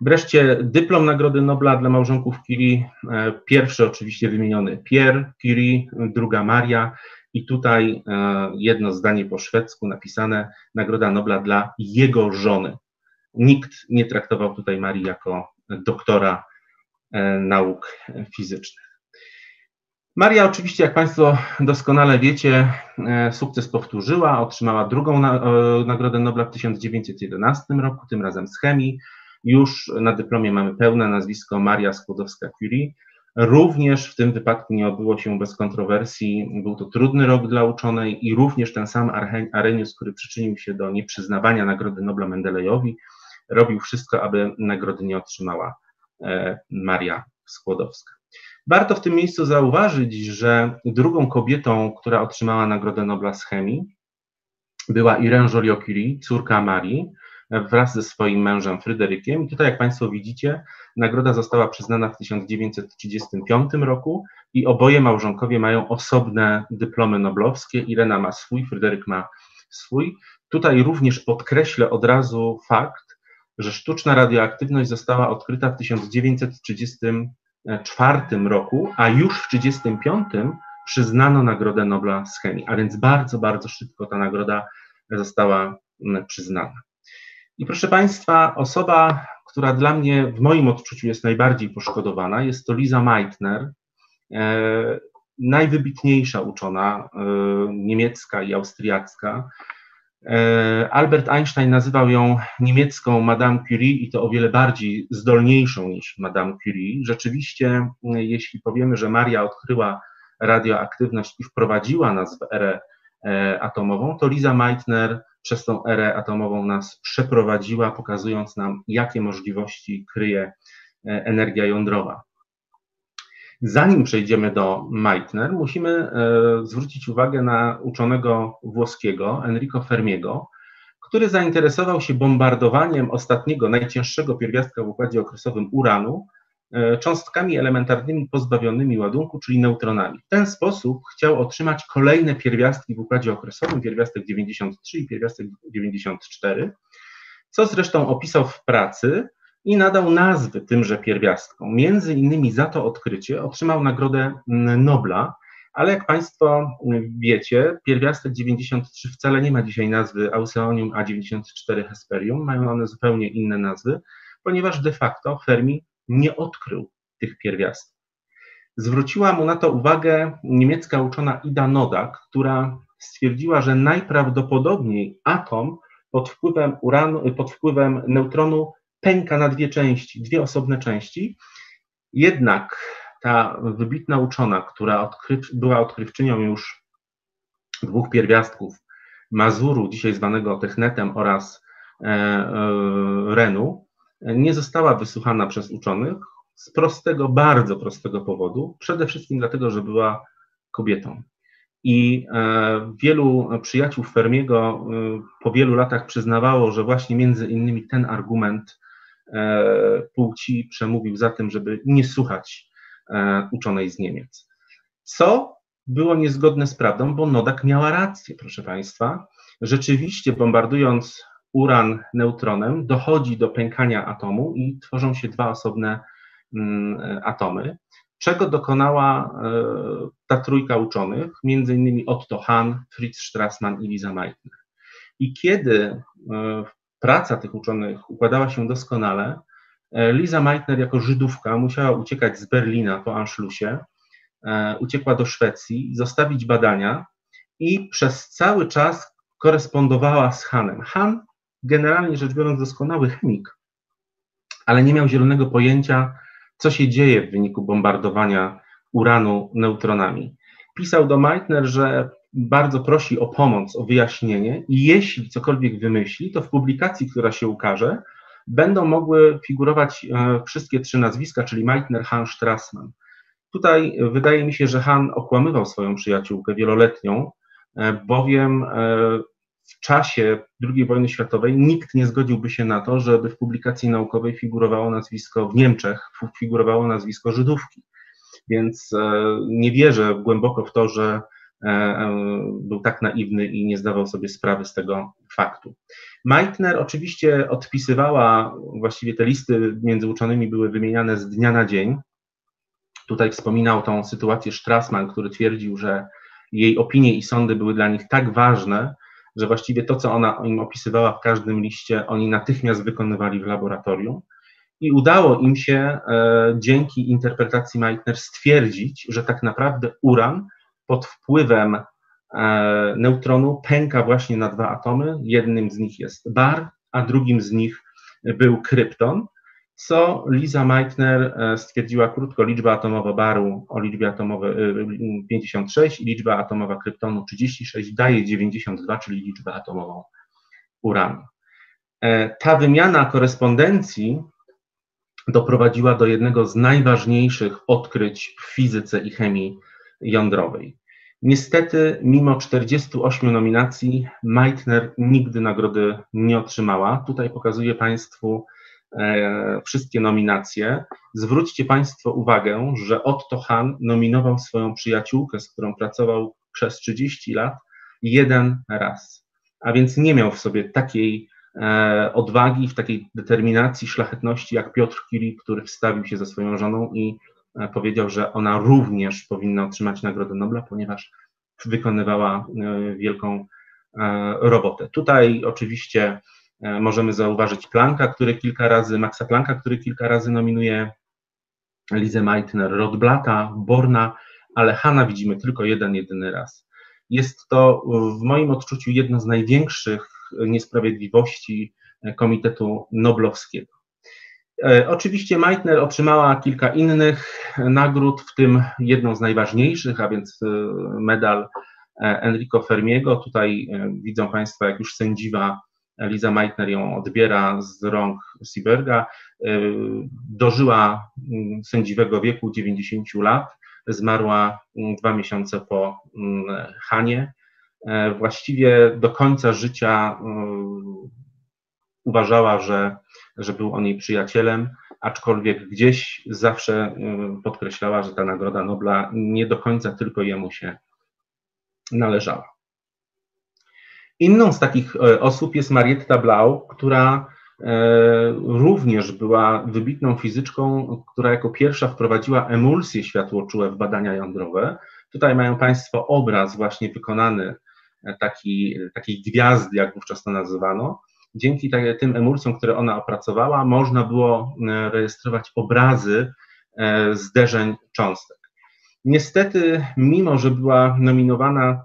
Wreszcie dyplom Nagrody Nobla dla małżonków Curie, e, pierwszy oczywiście wymieniony Pierre Curie, druga Maria i tutaj e, jedno zdanie po szwedzku napisane Nagroda Nobla dla jego żony. Nikt nie traktował tutaj Marii jako doktora e, nauk fizycznych. Maria oczywiście, jak Państwo doskonale wiecie, e, sukces powtórzyła, otrzymała drugą na, Nagrodę Nobla w 1911 roku, tym razem z chemii. Już na dyplomie mamy pełne nazwisko Maria Skłodowska-Curie. Również w tym wypadku nie odbyło się bez kontrowersji. Był to trudny rok dla uczonej i również ten sam Arrhenius, który przyczynił się do nieprzyznawania Nagrody Nobla Mendelejowi, robił wszystko, aby nagrody nie otrzymała e, Maria Skłodowska. Warto w tym miejscu zauważyć, że drugą kobietą, która otrzymała Nagrodę Nobla z chemii, była Irene Joliot-Curie, córka Marii. Wraz ze swoim mężem Fryderykiem. I tutaj, jak Państwo widzicie, nagroda została przyznana w 1935 roku i oboje małżonkowie mają osobne dyplomy noblowskie. Irena ma swój, Fryderyk ma swój. Tutaj również podkreślę od razu fakt, że sztuczna radioaktywność została odkryta w 1934 roku, a już w 1935 przyznano Nagrodę Nobla z chemii, a więc bardzo, bardzo szybko ta nagroda została przyznana. I proszę Państwa, osoba, która dla mnie w moim odczuciu jest najbardziej poszkodowana, jest to Lisa Meitner, e, najwybitniejsza uczona e, niemiecka i austriacka. E, Albert Einstein nazywał ją niemiecką Madame Curie i to o wiele bardziej zdolniejszą niż Madame Curie. Rzeczywiście, jeśli powiemy, że Maria odkryła radioaktywność i wprowadziła nas w erę e, atomową, to Lisa Meitner przez tą erę atomową nas przeprowadziła, pokazując nam, jakie możliwości kryje e, energia jądrowa. Zanim przejdziemy do Meitner, musimy e, zwrócić uwagę na uczonego włoskiego Enrico Fermiego, który zainteresował się bombardowaniem ostatniego, najcięższego pierwiastka w układzie okresowym uranu cząstkami elementarnymi pozbawionymi ładunku, czyli neutronami. W ten sposób chciał otrzymać kolejne pierwiastki w układzie okresowym, pierwiastek 93 i pierwiastek 94, co zresztą opisał w pracy i nadał nazwy tymże pierwiastkom. Między innymi za to odkrycie otrzymał Nagrodę Nobla, ale jak Państwo wiecie, pierwiastek 93 wcale nie ma dzisiaj nazwy Auseonium A94 Hesperium, mają one zupełnie inne nazwy, ponieważ de facto Fermi nie odkrył tych pierwiastków. Zwróciła mu na to uwagę niemiecka uczona Ida Nodak, która stwierdziła, że najprawdopodobniej atom pod wpływem uranu, pod wpływem neutronu pęka na dwie części, dwie osobne części. Jednak ta wybitna uczona, która była odkrywczynią już dwóch pierwiastków, Mazuru, dzisiaj zwanego Technetem, oraz e, e, Renu, nie została wysłuchana przez uczonych z prostego, bardzo prostego powodu. Przede wszystkim dlatego, że była kobietą. I e, wielu przyjaciół Fermiego e, po wielu latach przyznawało, że właśnie między innymi ten argument e, płci przemówił za tym, żeby nie słuchać uczonej z Niemiec. Co było niezgodne z prawdą, bo Nodak miała rację, proszę Państwa. Rzeczywiście, bombardując uran neutronem, dochodzi do pękania atomu i tworzą się dwa osobne mm, atomy, czego dokonała e, ta trójka uczonych, między innymi Otto Hahn, Fritz Strassmann i Lisa Meitner. I kiedy e, praca tych uczonych układała się doskonale, e, Lisa Meitner jako Żydówka musiała uciekać z Berlina po Anschlussie, uciekła do Szwecji, zostawić badania i przez cały czas korespondowała z Hanem. Han generalnie rzecz biorąc doskonały chemik, ale nie miał zielonego pojęcia, co się dzieje w wyniku bombardowania uranu neutronami. Pisał do Meitner, że bardzo prosi o pomoc, o wyjaśnienie i jeśli cokolwiek wymyśli, to w publikacji, która się ukaże, będą mogły figurować e, wszystkie trzy nazwiska, czyli Meitner, Hahn, Strassmann. Tutaj wydaje mi się, że Hahn okłamywał swoją przyjaciółkę wieloletnią, e, bowiem e, w czasie II wojny światowej nikt nie zgodziłby się na to, żeby w publikacji naukowej figurowało nazwisko w Niemczech, figurowało nazwisko Żydówki. Więc e, nie wierzę głęboko w to, że e, e, był tak naiwny i nie zdawał sobie sprawy z tego faktu. Meitner oczywiście odpisywała, właściwie te listy między uczonymi były wymieniane z dnia na dzień. Tutaj wspominał tą sytuację Strassman, który twierdził, że jej opinie i sądy były dla nich tak ważne, że właściwie to, co ona im opisywała w każdym liście, oni natychmiast wykonywali w laboratorium. I udało im się e, dzięki interpretacji Meitner stwierdzić, że tak naprawdę uran pod wpływem e, neutronu pęka właśnie na dwa atomy. Jednym z nich jest bar, a drugim z nich był krypton co Lisa Meitner e, stwierdziła krótko, liczba atomowa baru o liczbie atomowej 56 i liczba atomowa kryptonu 36 daje 92, czyli liczbę atomową uranu. E, ta wymiana korespondencji doprowadziła do jednego z najważniejszych odkryć w fizyce i chemii jądrowej. Niestety, mimo 48 nominacji, Meitner nigdy nagrody nie otrzymała. Tutaj pokazuję Państwu e, wszystkie nominacje. Zwróćcie Państwo uwagę, że Otto Hahn nominował swoją przyjaciółkę, z którą pracował przez 30 lat, jeden raz. A więc nie miał w sobie takiej e, odwagi, w takiej determinacji, szlachetności jak Piotr Curie, który wstawił się ze swoją żoną i e, powiedział, że ona również powinna otrzymać Nagrodę Nobla, ponieważ wykonywała e, wielką e, robotę. Tutaj oczywiście e, możemy zauważyć Planka, który kilka razy, Maxa Plancka, który kilka razy nominuje Lizę Meitner, Rodblata, Borna, ale Hanna widzimy tylko jeden, jedyny raz. Jest to w moim odczuciu jedno z największych niesprawiedliwości Komitetu Noblowskiego. Oczywiście Meitner otrzymała kilka innych nagród, w tym jedną z najważniejszych, a więc medal Enrico Fermiego. Tutaj widzą Państwo, jak już sędziwa Liza Meitner ją odbiera z rąk Sieberga. Dożyła sędziwego wieku 90 lat, zmarła dwa miesiące po Hanie. Właściwie do końca życia uważała, że, że był on jej przyjacielem, aczkolwiek gdzieś zawsze podkreślała, że ta Nagroda Nobla nie do końca tylko jemu się należała. Inną z takich e, osób jest Marietta Blau, która e, również była wybitną fizyczką, która jako pierwsza wprowadziła emulsje światłoczułe w badania jądrowe. Tutaj mają Państwo obraz właśnie wykonany e, taki, takiej gwiazdy, jak wówczas to nazywano. Dzięki tym emulsjom, które ona opracowała, można było rejestrować obrazy zderzeń cząstek. Niestety, mimo że była nominowana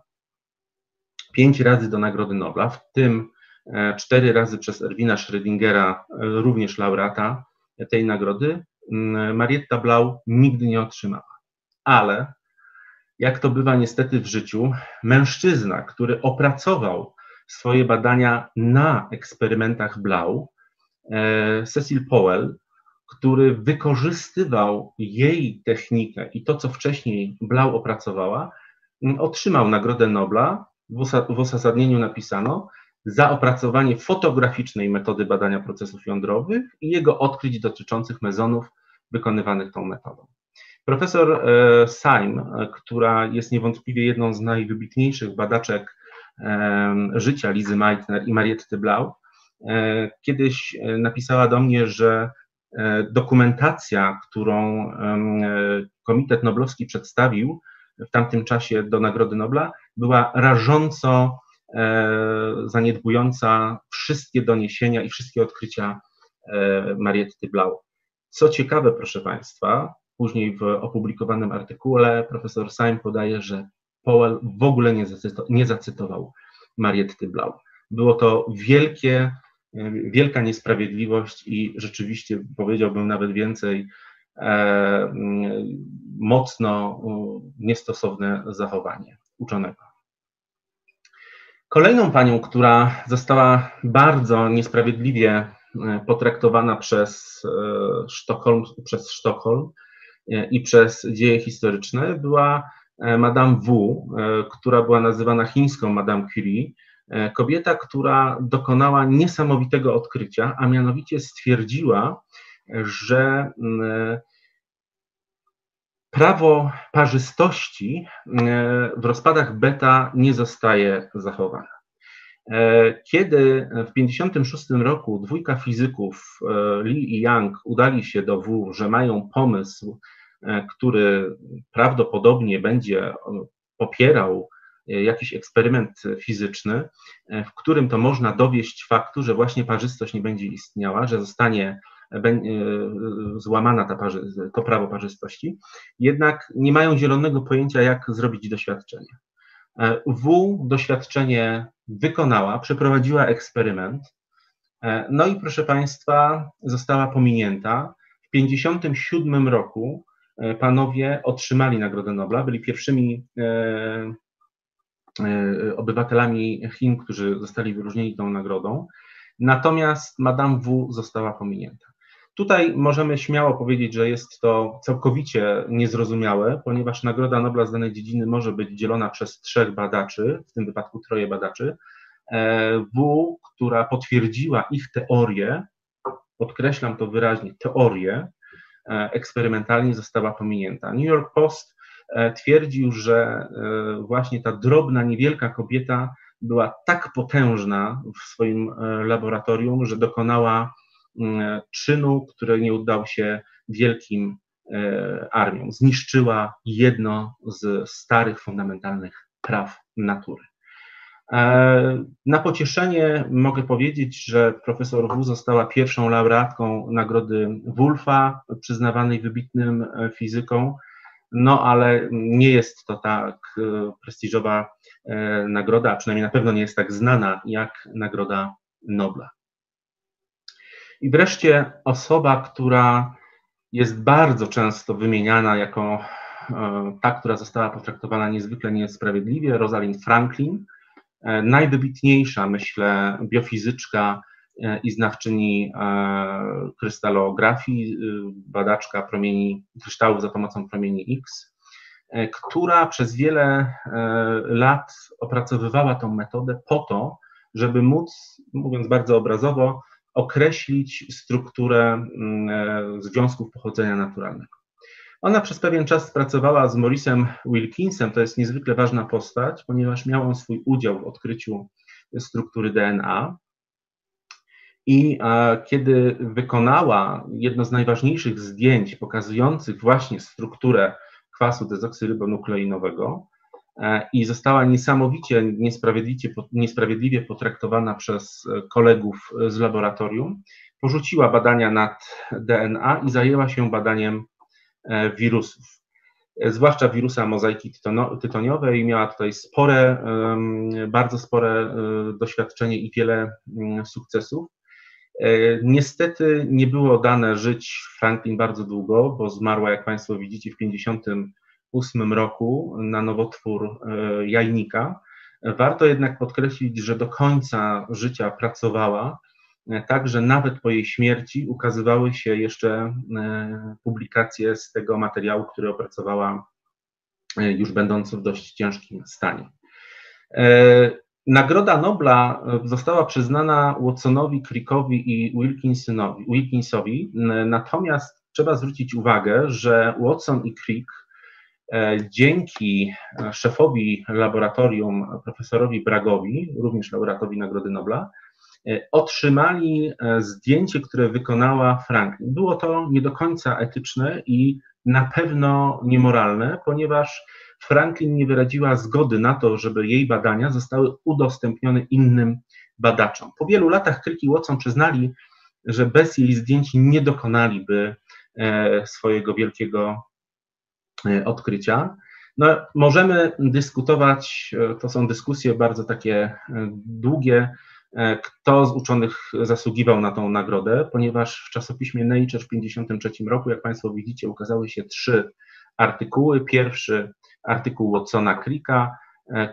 pięć razy do Nagrody Nobla, w tym e, cztery razy przez Erwina Schrödingera, e, również laureata tej nagrody, Marietta Blau nigdy nie otrzymała. Ale, jak to bywa niestety w życiu, mężczyzna, który opracował swoje badania na eksperymentach Blau, e, Cecil Powell, który wykorzystywał jej technikę i to, co wcześniej Blau opracowała, otrzymał Nagrodę Nobla w uzasadnieniu napisano za opracowanie fotograficznej metody badania procesów jądrowych i jego odkryć dotyczących mezonów wykonywanych tą metodą. Profesor e, Syme, e, która jest niewątpliwie jedną z najwybitniejszych badaczek e, życia Lizy Meitner i Marietty Blau, kiedyś napisała do mnie, że dokumentacja, którą Komitet Noblowski przedstawił w tamtym czasie do Nagrody Nobla, była rażąco e, zaniedbująca wszystkie doniesienia i wszystkie odkrycia e, Marietty Blau. Co ciekawe, proszę Państwa, później w opublikowanym artykule profesor Syme podaje, że Powell w ogóle nie, zacyto, nie zacytował Marietty Blau. Było to wielkie, e, wielka niesprawiedliwość i rzeczywiście powiedziałbym nawet więcej, e, mocno niestosowne zachowanie uczonego. Kolejną panią, która została bardzo niesprawiedliwie e, potraktowana przez e, Sztokholm, przez Sztokholm e, i przez dzieje historyczne, była Madame Wu, która była nazywana chińską Madame Curie. Kobieta, która dokonała niesamowitego odkrycia, a mianowicie stwierdziła, że prawo parzystości e, w rozpadach beta nie zostaje zachowane. E, kiedy w 1956 roku dwójka fizyków e, Lee i Yang udali się do W, że mają pomysł, który prawdopodobnie będzie popierał jakiś eksperyment fizyczny, w którym to można dowieść faktu, że właśnie parzystość nie będzie istniała, że zostanie E, złamana ta parzy, to prawo parzystości, jednak nie mają zielonego pojęcia, jak zrobić doświadczenie. E, w doświadczenie wykonała, przeprowadziła eksperyment, e, no i proszę Państwa, została pominięta. W 1957 roku panowie otrzymali Nagrodę Nobla, byli pierwszymi obywatelami Chin, którzy zostali wyróżnieni tą nagrodą. Natomiast Madame Wu została pominięta. Tutaj możemy śmiało powiedzieć, że jest to całkowicie niezrozumiałe, ponieważ Nagroda Nobla z danej dziedziny może być dzielona przez trzech badaczy, w tym wypadku troje badaczy. E, w, która potwierdziła ich teorię, podkreślam to wyraźnie, teorię, e, eksperymentalnie została pominięta. New York Post e, twierdził, że właśnie ta drobna, niewielka kobieta była tak potężna w swoim laboratorium, że dokonała czynu, który nie udał się wielkim e, armiom. Zniszczyła jedno z starych, fundamentalnych praw natury. E, na pocieszenie mogę powiedzieć, że profesor Wu została pierwszą laureatką nagrody Wulfa, przyznawanej wybitnym e, fizykom, no ale nie jest to tak prestiżowa nagroda, a przynajmniej na pewno nie jest tak znana jak Nagroda Nobla. I wreszcie osoba, która jest bardzo często wymieniana jako e, ta, która została potraktowana niezwykle niesprawiedliwie, Rosalind Franklin, e, najwybitniejsza, myślę, biofizyczka e, i znawczyni krystalografii, badaczka promieni, kryształów za pomocą promieni X, która przez wiele lat opracowywała tą metodę po to, żeby móc, mówiąc bardzo obrazowo, określić strukturę mm, e, związków pochodzenia naturalnego. Ona przez pewien czas pracowała z Morrisem Wilkinsem, to jest niezwykle ważna postać, ponieważ miał on swój udział w odkryciu struktury DNA. I kiedy wykonała jedno z najważniejszych zdjęć pokazujących właśnie strukturę kwasu dezoksyrybonukleinowego, E, i została niesamowicie niesprawiedliwie potraktowana przez e, kolegów z laboratorium. Porzuciła badania nad DNA i zajęła się badaniem e, wirusów, zwłaszcza wirusa mozaiki tytoniowej. Miała tutaj spore, bardzo spore doświadczenie i wiele mm, sukcesów. Niestety nie było dane żyć Franklin bardzo długo, bo zmarła, jak Państwo widzicie, w 50 2008 roku na nowotwór e, jajnika. Warto jednak podkreślić, że do końca życia pracowała, e, tak że nawet po jej śmierci ukazywały się jeszcze e, publikacje z tego materiału, który opracowała już będąc w dość ciężkim stanie. Nagroda Nobla została przyznana Watsonowi, Crickowi i Wilkinsonowi, Wilkinsowi, natomiast trzeba zwrócić uwagę, że Watson i Crick dzięki e, szefowi laboratorium, profesorowi Bragowi, również laureatowi Nagrody Nobla, e, otrzymali zdjęcie, które wykonała Franklin. Było to nie do końca etyczne i na pewno niemoralne, ponieważ Franklin nie wyraziła zgody na to, żeby jej badania zostały udostępnione innym badaczom. Po wielu latach Crick i Watson przyznali, że bez jej zdjęć nie dokonaliby swojego wielkiego E, odkrycia. No, możemy dyskutować, e, to są dyskusje bardzo takie e, długie, kto z uczonych zasługiwał na tą nagrodę, ponieważ w czasopiśmie Nature w 1953 roku, jak Państwo widzicie, ukazały się trzy artykuły. Pierwszy artykuł Watsona Cricka,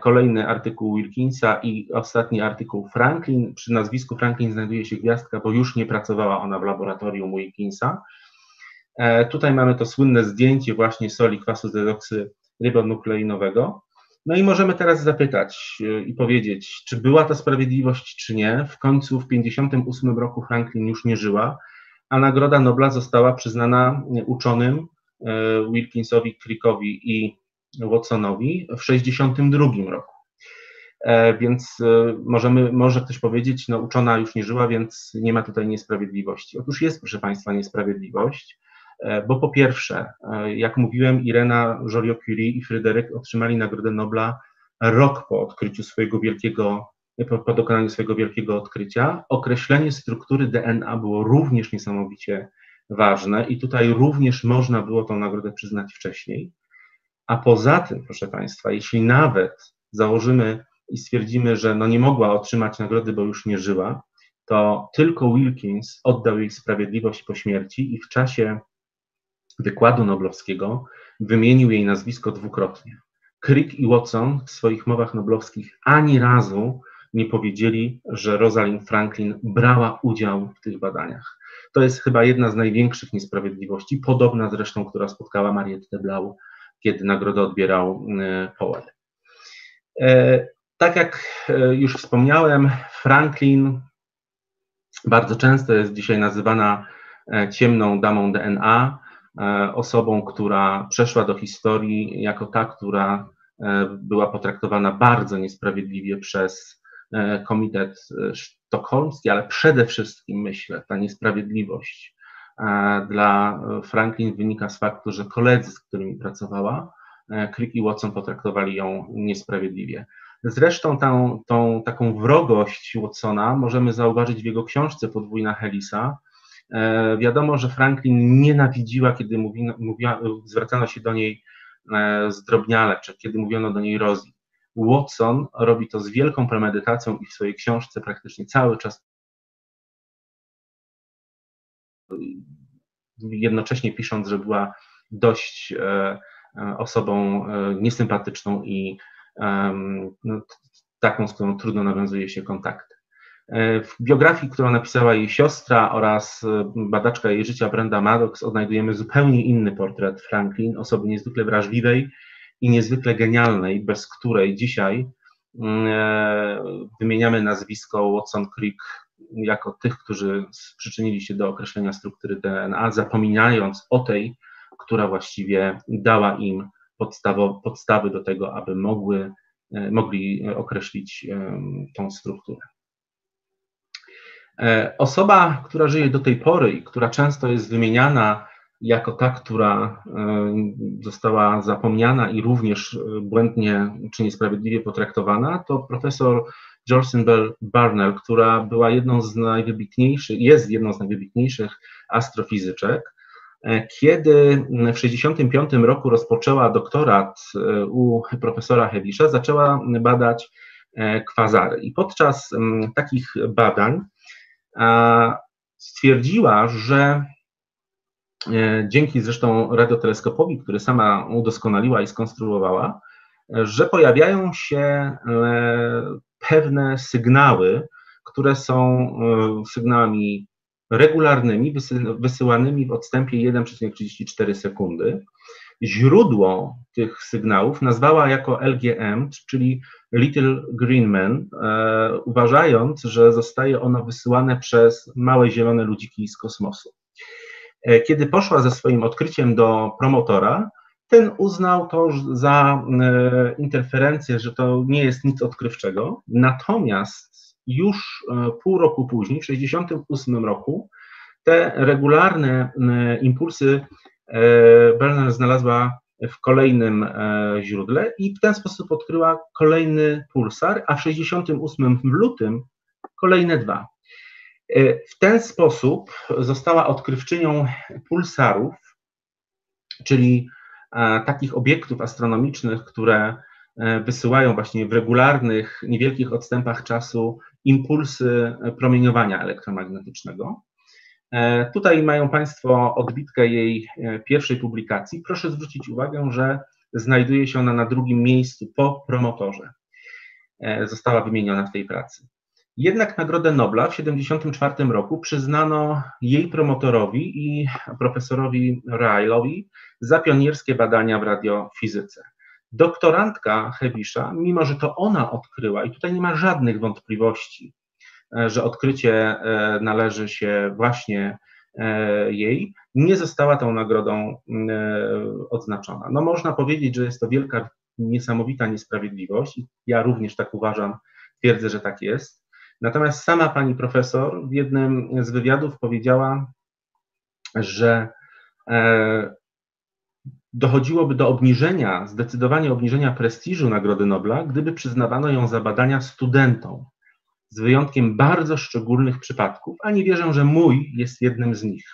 kolejny artykuł Wilkinsa i ostatni artykuł Franklin. Przy nazwisku Franklin znajduje się gwiazdka, bo już nie pracowała ona w laboratorium Wilkinsa. E, tutaj mamy to słynne zdjęcie właśnie soli kwasu dezoksy rybonukleinowego. No i możemy teraz zapytać e, i powiedzieć, czy była to sprawiedliwość, czy nie. W końcu w 1958 roku Franklin już nie żyła, a Nagroda Nobla została przyznana uczonym e, Wilkinsowi, Crickowi i Watsonowi w 1962 roku. Więc możemy, może ktoś powiedzieć, no uczona już nie żyła, więc nie ma tutaj niesprawiedliwości. Otóż jest, proszę Państwa, niesprawiedliwość. E, bo po pierwsze, e, jak mówiłem, Irena Joliot-Curie i Fryderyk otrzymali Nagrodę Nobla rok po odkryciu swojego wielkiego, po, po dokonaniu swojego wielkiego odkrycia. Określenie struktury DNA było również niesamowicie ważne i tutaj również można było tą nagrodę przyznać wcześniej. A poza tym, proszę Państwa, jeśli nawet założymy i stwierdzimy, że no nie mogła otrzymać nagrody, bo już nie żyła, to tylko Wilkins oddał jej sprawiedliwość po śmierci i w czasie wykładu noblowskiego wymienił jej nazwisko dwukrotnie. Crick i Watson w swoich mowach noblowskich ani razu nie powiedzieli, że Rosalind Franklin brała udział w tych badaniach. To jest chyba jedna z największych niesprawiedliwości, podobna zresztą, która spotkała Mariette Blau, kiedy nagrodę odbierał e, Powell. E, tak jak e, już wspomniałem, Franklin bardzo często jest dzisiaj nazywana ciemną damą DNA, osobą, która przeszła do historii jako ta, która była potraktowana bardzo niesprawiedliwie przez Komitet Sztokholmski, ale przede wszystkim myślę, ta niesprawiedliwość dla Franklin wynika z faktu, że koledzy, z którymi pracowała, Crick i Watson potraktowali ją niesprawiedliwie. Zresztą tą, tą taką wrogość Watsona możemy zauważyć w jego książce Podwójna Helisa. E, wiadomo, że Franklin nienawidziła, kiedy mówi, mówiła, zwracano się do niej e, zdrobniale, czy kiedy mówiono do niej Rosie. Watson robi to z wielką premedytacją i w swojej książce praktycznie cały czas jednocześnie pisząc, że była dość e, osobą niesympatyczną i no, taką, z którą trudno nawiązuje się kontakt. W biografii, którą napisała jej siostra oraz e, badaczka jej życia Brenda Maddox odnajdujemy zupełnie inny portret Franklin, osoby niezwykle wrażliwej i niezwykle genialnej, bez której dzisiaj mm, e, wymieniamy nazwisko Watson Crick jako tych, którzy przyczynili się do określenia struktury DNA, zapominając o tej, która właściwie dała im podstawo, podstawy do tego, aby mogły, e, mogli określić tą strukturę. E, osoba, która żyje do tej pory i która często jest wymieniana jako ta, która została zapomniana i również błędnie czy niesprawiedliwie potraktowana, to profesor Bell Barnell, która była jedną z najwybitniejszych, jest jedną z najwybitniejszych astrofizyczek, E, kiedy w 1965 roku rozpoczęła doktorat e, u profesora Hewisza, zaczęła badać e, kwazary. I podczas takich badań stwierdziła, że dzięki zresztą radioteleskopowi, który sama udoskonaliła i skonstruowała, że pojawiają się pewne sygnały, które są sygnałami regularnymi, wysyłanymi w odstępie 1,34 sekundy. Źródło tych sygnałów nazwała jako LGM, czyli Little Green Man, e, uważając, że zostaje ono wysyłane przez małe zielone ludziki z kosmosu. E, kiedy poszła ze swoim odkryciem do promotora, ten uznał to za e, interferencję, że to nie jest nic odkrywczego, natomiast już pół roku później, w 1968 roku, te regularne impulsy e, Bernard znalazła w kolejnym e, źródle i w ten sposób odkryła kolejny pulsar, a w 1968 w lutym kolejne dwa. W ten sposób została odkrywczynią pulsarów, czyli takich obiektów astronomicznych, które wysyłają właśnie w regularnych, niewielkich odstępach czasu impulsy promieniowania elektromagnetycznego. E, tutaj mają Państwo odbitkę jej e, pierwszej publikacji. Proszę zwrócić uwagę, że znajduje się ona na drugim miejscu po promotorze. E, została wymieniona w tej pracy. Jednak Nagrodę Nobla w 1974 roku przyznano jej promotorowi i profesorowi Ryle'owi za pionierskie badania w radiofizyce. Doktorantka Hewisza, mimo że to ona odkryła, i tutaj nie ma żadnych wątpliwości, że odkrycie e, należy się właśnie e, jej, nie została tą nagrodą odznaczona. No można powiedzieć, że jest to wielka, niesamowita niesprawiedliwość ja również tak uważam, twierdzę, że tak jest. Natomiast sama pani profesor w jednym z wywiadów powiedziała, że dochodziłoby do obniżenia, zdecydowanie obniżenia prestiżu Nagrody Nobla, gdyby przyznawano ją za badania studentom, z wyjątkiem bardzo szczególnych przypadków, a nie wierzę, że mój jest jednym z nich.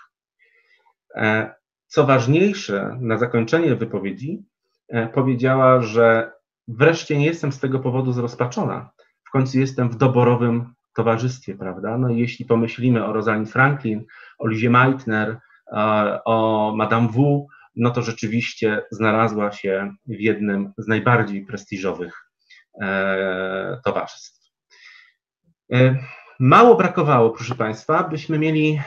E, co ważniejsze, na zakończenie wypowiedzi e, powiedziała, że wreszcie nie jestem z tego powodu zrozpaczona. W końcu jestem w doborowym towarzystwie, prawda? No jeśli pomyślimy o Rosalind Franklin, o Lizie Meitner, e, o Madame Wu, no to rzeczywiście znalazła się w jednym z najbardziej prestiżowych towarzystw. Mało brakowało, proszę Państwa, byśmy mieli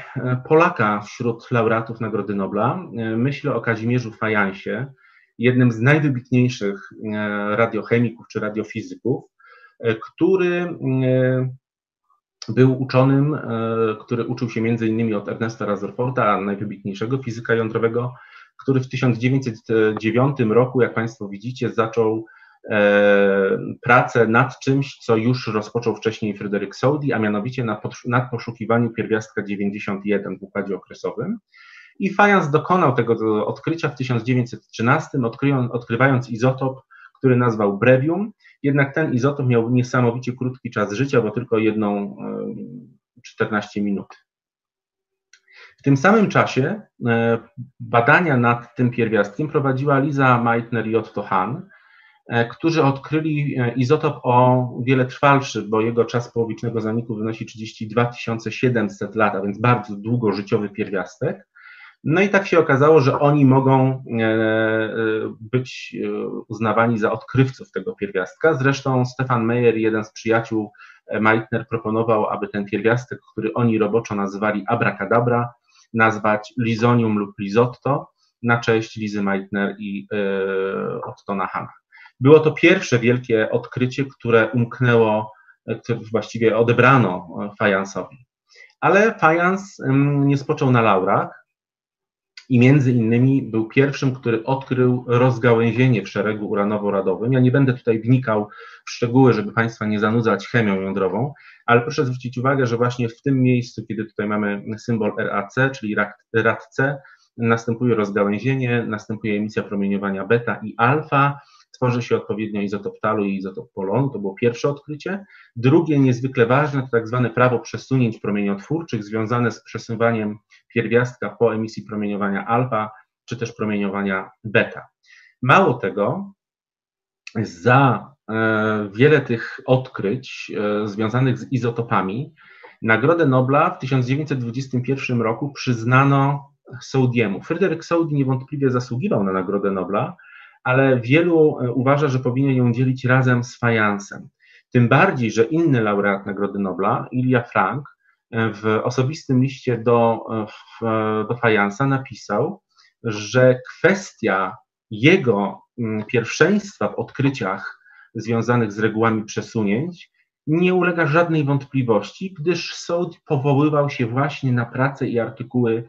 Polaka wśród laureatów Nagrody Nobla. Myślę o Kazimierzu Fajansie, jednym z najwybitniejszych radiochemików czy radiofizyków, który był uczonym, e, który uczył się innymi od Ernesta Rutherforda, najwybitniejszego fizyka jądrowego, który w 1909 roku, jak Państwo widzicie, zaczął e, pracę nad czymś, co już rozpoczął wcześniej Fryderyk Soddy, a mianowicie nad, poszukiwaniu pierwiastka 91 w układzie okresowym. I Fajans dokonał tego odkrycia w 1913, odkrywając izotop, który nazwał brevium, jednak ten izotop miał niesamowicie krótki czas życia, bo tylko jedną 14 minut. W tym samym czasie e, badania nad tym pierwiastkiem prowadziła Liza Meitner i Otto Hahn, e, którzy odkryli e, izotop o wiele trwalszy, bo jego czas połowicznego zaniku wynosi 32 700 lat, a więc bardzo długożyciowy pierwiastek. No i tak się okazało, że oni mogą e, e, być e, uznawani za odkrywców tego pierwiastka. Zresztą Stefan Meyer, jeden z przyjaciół Meitner, proponował, aby ten pierwiastek, który oni roboczo nazywali abracadabra, nazwać lizonium lub lizotto na cześć Lizy Meitner i Ottona Hanna. Było to pierwsze wielkie odkrycie, które umknęło, które właściwie odebrano fajansowi. Ale fajans nie spoczął na laurach i między innymi był pierwszym, który odkrył rozgałęzienie w szeregu uranowo-radowym. Ja nie będę tutaj wnikał w szczegóły, żeby Państwa nie zanudzać chemią jądrową, ale proszę zwrócić uwagę, że właśnie w tym miejscu, kiedy tutaj mamy symbol RAC, czyli RAC, następuje rozgałęzienie, następuje emisja promieniowania beta i alfa, tworzy się odpowiednio izotop talu i izotop polonu, to było pierwsze odkrycie. Drugie, niezwykle ważne, to tak zwane prawo przesunięć promieniotwórczych związane z przesuwaniem pierwiastka po emisji promieniowania alfa, czy też promieniowania beta. Mało tego, za e, wiele tych odkryć e, związanych z izotopami, Nagrodę Nobla w 1921 roku przyznano Soudiemu. Fryderyk Saudi niewątpliwie zasługiwał na Nagrodę Nobla, ale wielu e, uważa, że powinien ją dzielić razem z fajansem. Tym bardziej, że inny laureat Nagrody Nobla, Ilya Frank, e, w osobistym liście do, e, do fajansa napisał, że kwestia jego mm, pierwszeństwa w odkryciach związanych z regułami przesunięć nie ulega żadnej wątpliwości, gdyż sąd powoływał się właśnie na pracę i artykuły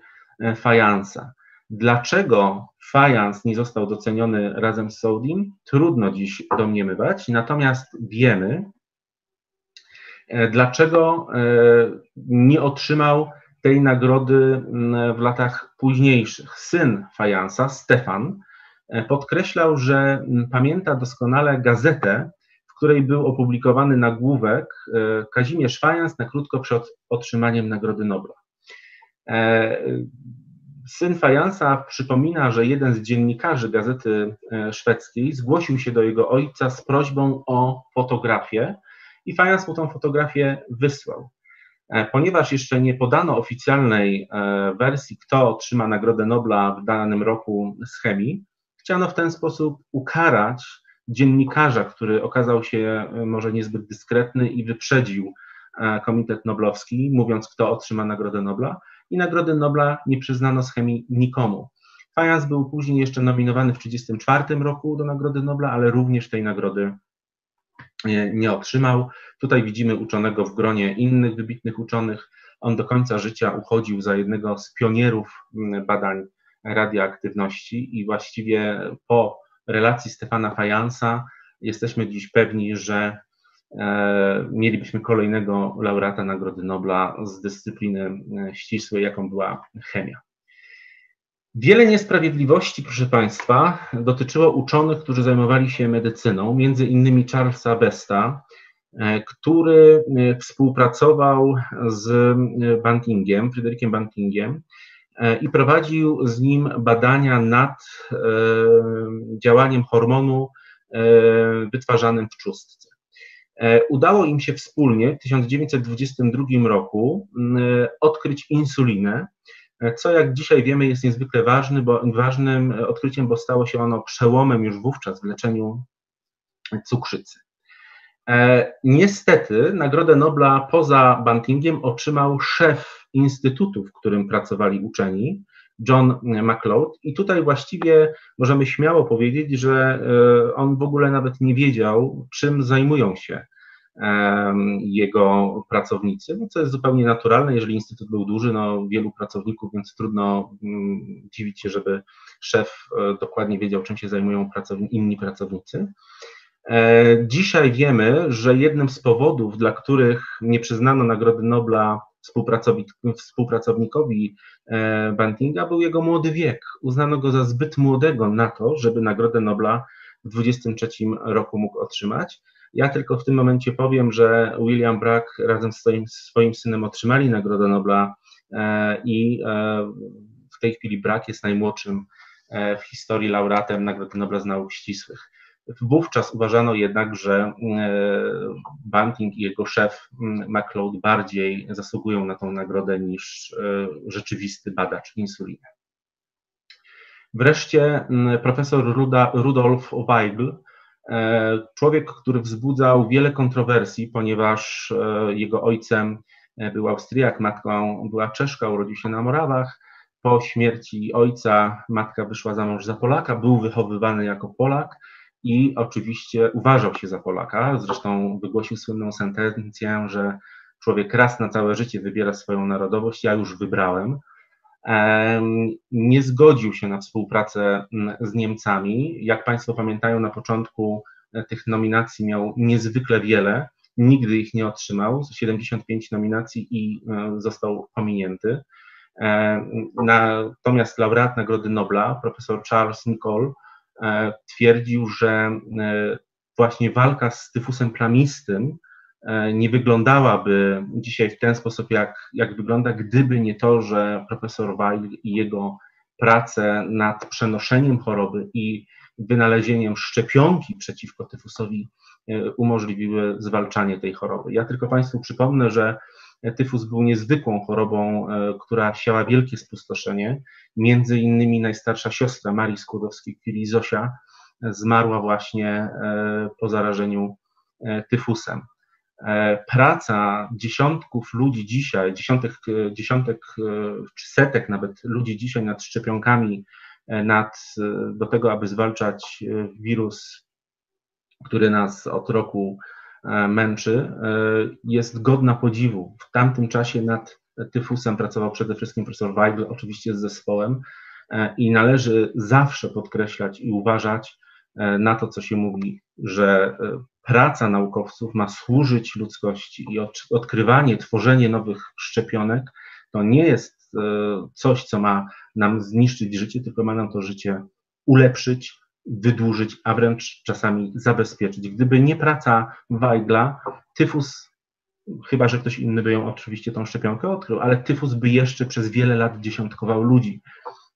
fajansa. Dlaczego fajans nie został doceniony razem z Soudim? Trudno dziś domniemywać, natomiast wiemy, e, dlaczego e, nie otrzymał tej nagrody w latach późniejszych. Syn fajansa, Stefan, e, podkreślał, że pamięta doskonale gazetę, w której był opublikowany nagłówek Kazimierz Fajans na krótko przed otrzymaniem Nagrody Nobla. Syn Fajansa przypomina, że jeden z dziennikarzy gazety e, szwedzkiej zgłosił się do jego ojca z prośbą o fotografię i Fajans mu tą fotografię wysłał. E, ponieważ jeszcze nie podano oficjalnej e, wersji, kto otrzyma Nagrodę Nobla w danym roku z chemii, chciano w ten sposób ukarać dziennikarza, który okazał się może niezbyt dyskretny i wyprzedził Komitet Noblowski, mówiąc, kto otrzyma Nagrodę Nobla i Nagrody Nobla nie przyznano z chemii nikomu. Fajans był później jeszcze nominowany w 1934 roku do Nagrody Nobla, ale również tej nagrody nie, nie otrzymał. Tutaj widzimy uczonego w gronie innych wybitnych uczonych. On do końca życia uchodził za jednego z pionierów mm, badań radioaktywności i właściwie po relacji Stefana Fajansa jesteśmy dziś pewni, że E, mielibyśmy kolejnego laureata Nagrody Nobla z dyscypliny e, ścisłej, jaką była chemia. Wiele niesprawiedliwości, proszę Państwa, dotyczyło uczonych, którzy zajmowali się medycyną, między innymi Charlesa Besta, e, który współpracował z Bantingiem, Fryderykiem Bantingiem i prowadził z nim badania nad działaniem hormonu wytwarzanym w czustce. E, udało im się wspólnie w 1922 roku odkryć insulinę, e, co jak dzisiaj wiemy jest niezwykle ważny, bo, ważnym odkryciem, bo stało się ono przełomem już wówczas w leczeniu cukrzycy. Niestety Nagrodę Nobla poza Bantingiem otrzymał szef instytutu, w którym pracowali uczeni, John MacLeod. I tutaj właściwie możemy śmiało powiedzieć, że on w ogóle nawet nie wiedział, czym zajmują się jego pracownicy, no co jest zupełnie naturalne, jeżeli instytut był duży, no wielu pracowników, więc trudno mm, dziwić się, żeby szef e, dokładnie wiedział, czym się zajmują inni pracownicy. E, dzisiaj wiemy, że jednym z powodów, dla których nie przyznano Nagrody Nobla współpracownikowi e, Bantinga, był jego młody wiek. Uznano go za zbyt młodego na to, żeby Nagrodę Nobla w 23 roku mógł otrzymać. Ja tylko w tym momencie powiem, że William Bragg razem z swoim, swoim synem otrzymali Nagrodę Nobla e, i e, w tej chwili Bragg jest najmłodszym w historii laureatem Nagrody Nobla z nauk ścisłych. Wówczas uważano jednak, że Banting i jego szef MacLeod bardziej zasługują na tą nagrodę niż rzeczywisty badacz insuliny. Wreszcie profesor Ruda, Rudolf Weigl E, człowiek, który wzbudzał wiele kontrowersji, ponieważ e, jego ojcem e, był Austriak, matką była Czeszka, urodził się na Morawach. Po śmierci ojca matka wyszła za mąż za Polaka, był wychowywany jako Polak i oczywiście uważał się za Polaka. Zresztą wygłosił słynną sentencję, że człowiek raz na całe życie wybiera swoją narodowość, ja już wybrałem nie zgodził się na współpracę mm, z Niemcami. Jak Państwo pamiętają, na początku e, tych nominacji miał niezwykle wiele, nigdy ich nie otrzymał, 75 nominacji i e, został pominięty. Natomiast laureat Nagrody Nobla, profesor Charles Nicol, e, twierdził, że właśnie walka z tyfusem plamistym E, nie wyglądałaby dzisiaj w ten sposób, jak, jak wygląda, gdyby nie to, że profesor Weil i jego prace nad przenoszeniem choroby i wynalezieniem szczepionki przeciwko tyfusowi e, umożliwiły zwalczanie tej choroby. Ja tylko Państwu przypomnę, że tyfus był niezwykłą chorobą, e, która siała wielkie spustoszenie. Między innymi najstarsza siostra Marii Skłodowskiej, czyli Zosia, zmarła właśnie po zarażeniu tyfusem. E, praca dziesiątków ludzi dzisiaj, dziesiątek, e, dziesiątek e, czy setek nawet ludzi dzisiaj nad szczepionkami, nad, do tego, aby zwalczać wirus, który nas od roku męczy, jest godna podziwu. W tamtym czasie nad tyfusem pracował przede wszystkim profesor Weigl, oczywiście z zespołem, i należy zawsze podkreślać i uważać na to, co się mówi, że praca naukowców ma służyć ludzkości i odkrywanie, tworzenie nowych szczepionek to nie jest e, coś, co ma nam zniszczyć życie, tylko ma nam to życie ulepszyć, wydłużyć, a wręcz czasami zabezpieczyć. Gdyby nie praca Weigla, tyfus, chyba że ktoś inny by ją oczywiście tą szczepionkę odkrył, ale tyfus by jeszcze przez wiele lat dziesiątkował ludzi.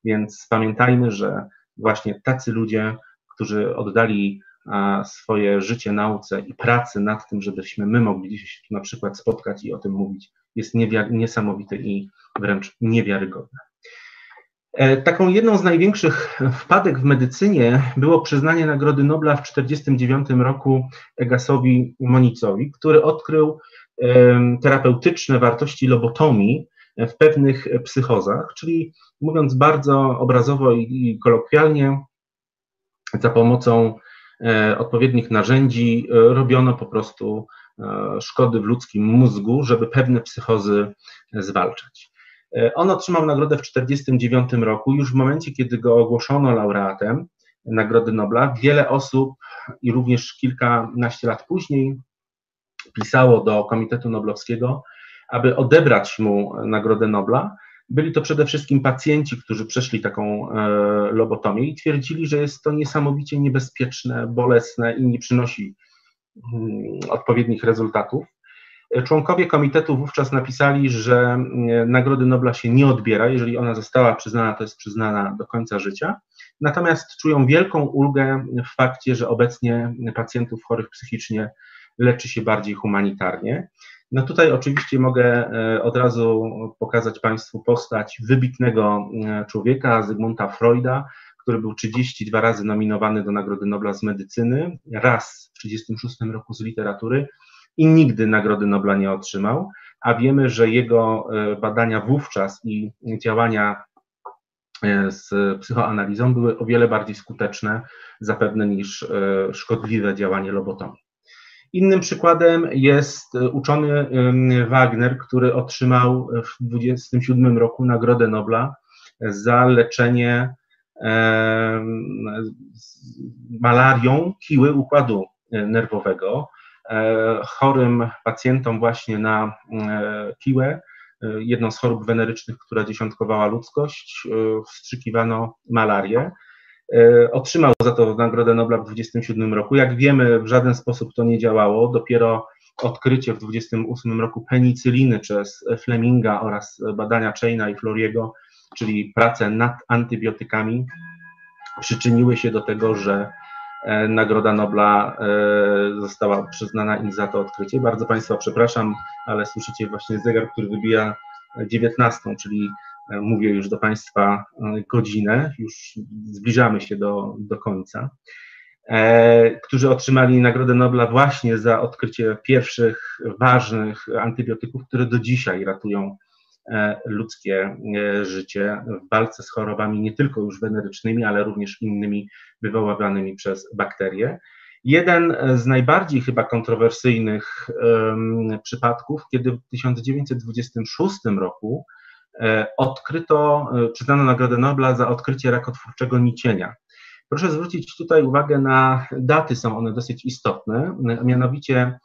Więc pamiętajmy, że właśnie tacy ludzie, którzy oddali swoje życie nauce i pracy nad tym, żebyśmy my mogli się tu na przykład spotkać i o tym mówić, jest niesamowite i wręcz niewiarygodne. E, taką jedną z największych wpadek w medycynie było przyznanie Nagrody Nobla w 1949 roku Egasowi Monicowi, który odkrył terapeutyczne wartości lobotomii w pewnych psychozach, czyli mówiąc bardzo obrazowo i kolokwialnie, za pomocą E, odpowiednich narzędzi e, robiono po prostu e, szkody w ludzkim mózgu, żeby pewne psychozy zwalczać. On otrzymał nagrodę w 1949 roku. Już w momencie, kiedy go ogłoszono laureatem Nagrody Nobla, wiele osób i również kilkanaście lat później pisało do Komitetu Noblowskiego, aby odebrać mu Nagrodę Nobla, byli to przede wszystkim pacjenci, którzy przeszli taką e, lobotomię i twierdzili, że jest to niesamowicie niebezpieczne, bolesne i nie przynosi mm, odpowiednich rezultatów. E, członkowie komitetu wówczas napisali, że mm, Nagrody Nobla się nie odbiera. Jeżeli ona została przyznana, to jest przyznana do końca życia. Natomiast czują wielką ulgę w fakcie, że obecnie pacjentów chorych psychicznie leczy się bardziej humanitarnie. No tutaj oczywiście mogę e, od razu pokazać Państwu postać wybitnego e, człowieka, Zygmunta Freuda, który był 32 razy nominowany do Nagrody Nobla z medycyny, raz w 1936 roku z literatury i nigdy Nagrody Nobla nie otrzymał, a wiemy, że jego e, badania wówczas i działania e, z psychoanalizą były o wiele bardziej skuteczne zapewne niż e, szkodliwe działanie lobotomii. Innym przykładem jest uczony Wagner, który otrzymał w 1927 roku Nagrodę Nobla za leczenie malarią kiły układu nerwowego. E, chorym pacjentom właśnie na e, kiłę, e, jedną z chorób wenerycznych, która dziesiątkowała ludzkość, wstrzykiwano malarię. Otrzymał za to Nagrodę Nobla w 27 roku. Jak wiemy, w żaden sposób to nie działało. Dopiero odkrycie w 28 roku penicyliny przez Fleminga oraz badania Chaina i Floriego, czyli prace nad antybiotykami, przyczyniły się do tego, że Nagroda Nobla e, została przyznana im za to odkrycie. Bardzo Państwa przepraszam, ale słyszycie właśnie zegar, który wybija 19, czyli e, mówię już do Państwa godzinę, już zbliżamy się do, do końca, którzy otrzymali Nagrodę Nobla właśnie za odkrycie pierwszych ważnych antybiotyków, które do dzisiaj ratują E, ludzkie e, życie w walce z chorobami nie tylko już wenerycznymi, ale również innymi wywoływanymi przez bakterie. Jeden z najbardziej chyba kontrowersyjnych um, przypadków, kiedy w 1926 roku e, odkryto, przyznano Nagrodę Nobla za odkrycie rakotwórczego nicienia. Proszę zwrócić tutaj uwagę na daty, są one dosyć istotne, mianowicie E,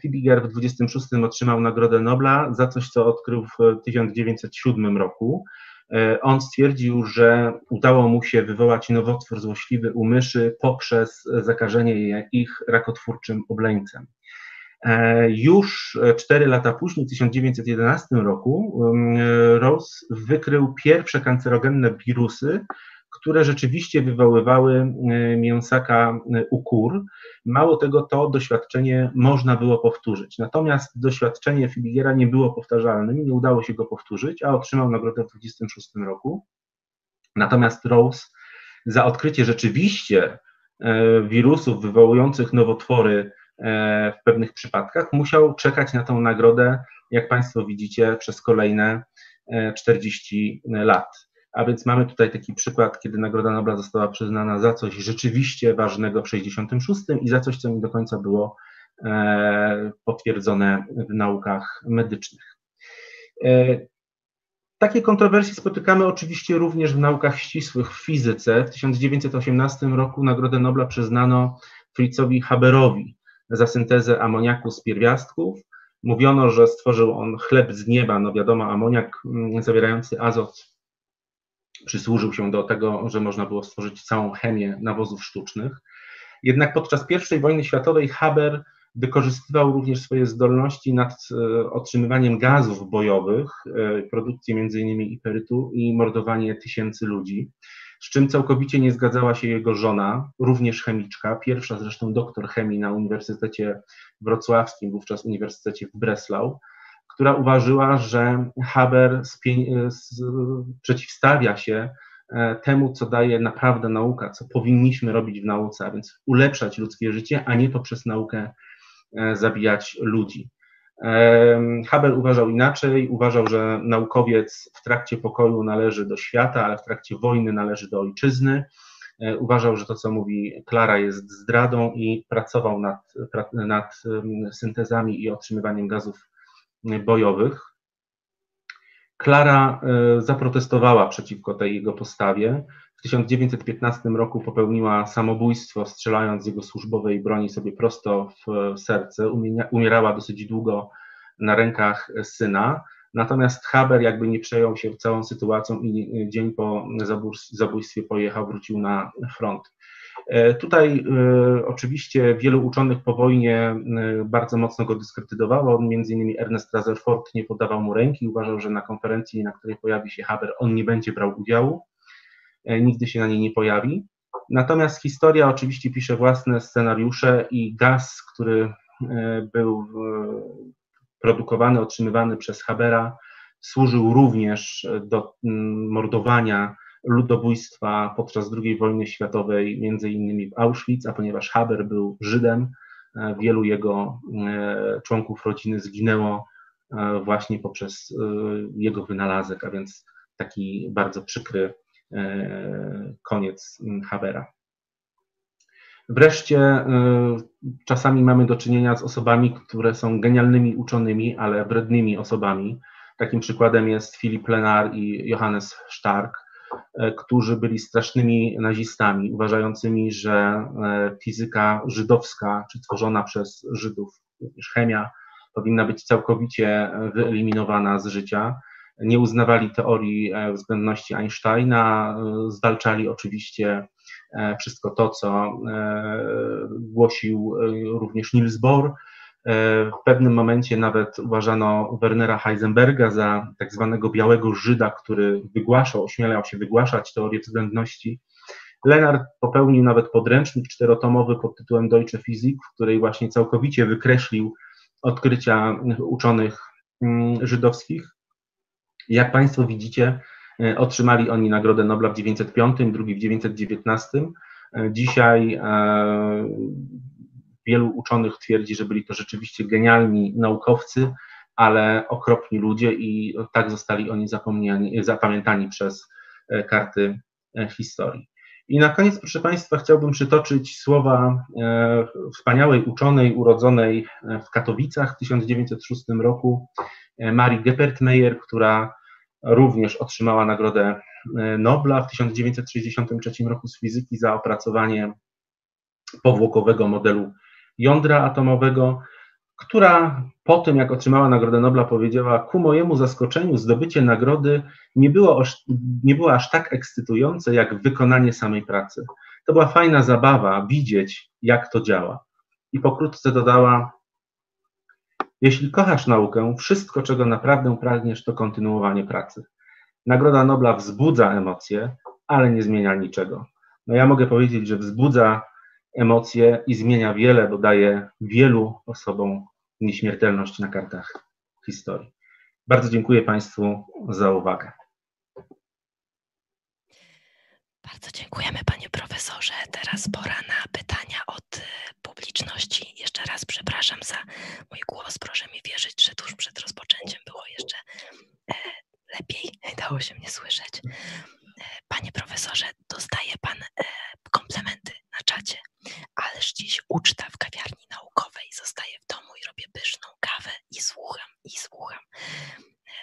Fibiger w 26 otrzymał Nagrodę Nobla za coś, co odkrył w 1907 roku. E, on stwierdził, że udało mu się wywołać nowotwór złośliwy u myszy poprzez zakażenie ich rakotwórczym obleńcem. E, już cztery lata później, w 1911 roku, Rose wykrył pierwsze kancerogenne wirusy, które rzeczywiście wywoływały e, mięsaka e, u kur. Mało tego, to doświadczenie można było powtórzyć. Natomiast doświadczenie Fibigera nie było powtarzalnym, nie udało się go powtórzyć, a otrzymał nagrodę w 26 roku. Natomiast Rose za odkrycie rzeczywiście e, wirusów wywołujących nowotwory w pewnych przypadkach musiał czekać na tę nagrodę, jak Państwo widzicie, przez kolejne 40 lat. A więc mamy tutaj taki przykład, kiedy Nagroda Nobla została przyznana za coś rzeczywiście ważnego w 66 i za coś, co nie do końca było e, potwierdzone w naukach medycznych. E, takie kontrowersje spotykamy oczywiście również w naukach ścisłych, w fizyce. W 1918 roku Nagrodę Nobla przyznano Fritzowi Haberowi za syntezę amoniaku z pierwiastków. Mówiono, że stworzył on chleb z nieba, no wiadomo, amoniak mm, zawierający azot przysłużył się do tego, że można było stworzyć całą chemię nawozów sztucznych. Jednak podczas I wojny światowej Haber wykorzystywał również swoje zdolności nad e, otrzymywaniem gazów bojowych, e, produkcję m.in. iperytu i mordowanie tysięcy ludzi, z czym całkowicie nie zgadzała się jego żona, również chemiczka, pierwsza zresztą doktor chemii na Uniwersytecie Wrocławskim, wówczas Uniwersytecie w Breslau, która uważała, że Haber przeciwstawia się e, temu, co daje naprawdę nauka, co powinniśmy robić w nauce, a więc ulepszać ludzkie życie, a nie poprzez naukę e, zabijać ludzi. Haber uważał inaczej, uważał, że naukowiec w trakcie pokoju należy do świata, ale w trakcie wojny należy do ojczyzny. E, uważał, że to, co mówi Klara, jest zdradą i pracował nad, nad syntezami i otrzymywaniem gazów bojowych. Klara e, zaprotestowała przeciwko tej jego postawie. W 1915 roku popełniła samobójstwo, strzelając z jego służbowej broni sobie prosto w serce. Umierała dosyć długo na rękach syna. Natomiast Haber jakby nie przejął się całą sytuacją i dzień po zabójstwie pojechał, wrócił na front. E, tutaj e, oczywiście wielu uczonych po wojnie e, bardzo mocno go dyskredytowało. Między innymi Ernest Rutherford nie podawał mu ręki, uważał, że na konferencji, na której pojawi się Haber, on nie będzie brał udziału, nigdy się na niej nie pojawi. Natomiast historia oczywiście pisze własne scenariusze i gaz, który był produkowany, otrzymywany przez Habera, służył również do mordowania ludobójstwa podczas II wojny światowej, między innymi w Auschwitz, a ponieważ Haber był Żydem, wielu jego członków rodziny zginęło właśnie poprzez jego wynalazek, a więc taki bardzo przykry koniec Habera. Wreszcie czasami mamy do czynienia z osobami, które są genialnymi uczonymi, ale wrednymi osobami. Takim przykładem jest Filip Lenar i Johannes Stark, e, którzy byli strasznymi nazistami, uważającymi, że e, fizyka żydowska, czy tworzona przez Żydów, chemia, powinna być całkowicie wyeliminowana z życia. Nie uznawali teorii e, względności Einsteina, zwalczali oczywiście wszystko to, co głosił również Niels Bohr, E, w pewnym momencie nawet uważano Wernera Heisenberga za tak zwanego białego Żyda, który wygłaszał, ośmielał się wygłaszać teorię względności. Lenard popełnił nawet podręcznik czterotomowy pod tytułem Deutsche Physik, w której właśnie całkowicie wykreślił odkrycia uczonych mm, żydowskich. Jak Państwo widzicie, e, otrzymali oni Nagrodę Nobla w 1905, drugi w 1919. E, dzisiaj wielu uczonych twierdzi, że byli to rzeczywiście genialni naukowcy, ale okropni ludzie i tak zostali oni zapamiętani przez e, karty e, historii. I na koniec, proszę Państwa, chciałbym przytoczyć słowa e, wspaniałej uczonej urodzonej w Katowicach w 1906 roku, Marii Geppert-Meyer, która również otrzymała Nagrodę Nobla w 1963 roku z fizyki za opracowanie powłokowego modelu jądra atomowego, która po tym, jak otrzymała Nagrodę Nobla, powiedziała: Ku mojemu zaskoczeniu, zdobycie nagrody nie było, nie było aż tak ekscytujące, jak wykonanie samej pracy. To była fajna zabawa widzieć, jak to działa. I pokrótce dodała: Jeśli kochasz naukę, wszystko, czego naprawdę pragniesz, to kontynuowanie pracy. Nagroda Nobla wzbudza emocje, ale nie zmienia niczego. No ja mogę powiedzieć, że wzbudza emocje i zmienia wiele, bo daje wielu osobom nieśmiertelność na kartach historii. Bardzo dziękuję Państwu za uwagę. Bardzo dziękujemy Panie Profesorze. Teraz pora na pytania od y, publiczności. Jeszcze raz przepraszam za mój głos. Proszę mi wierzyć, że tuż przed rozpoczęciem było jeszcze e, lepiej. Dało się mnie słyszeć. E, panie Profesorze, dostaje Pan e, komplementy na czacie. Ależ dziś uczta w kawiarni naukowej. Zostaję w domu i robię pyszną kawę i słucham, i słucham.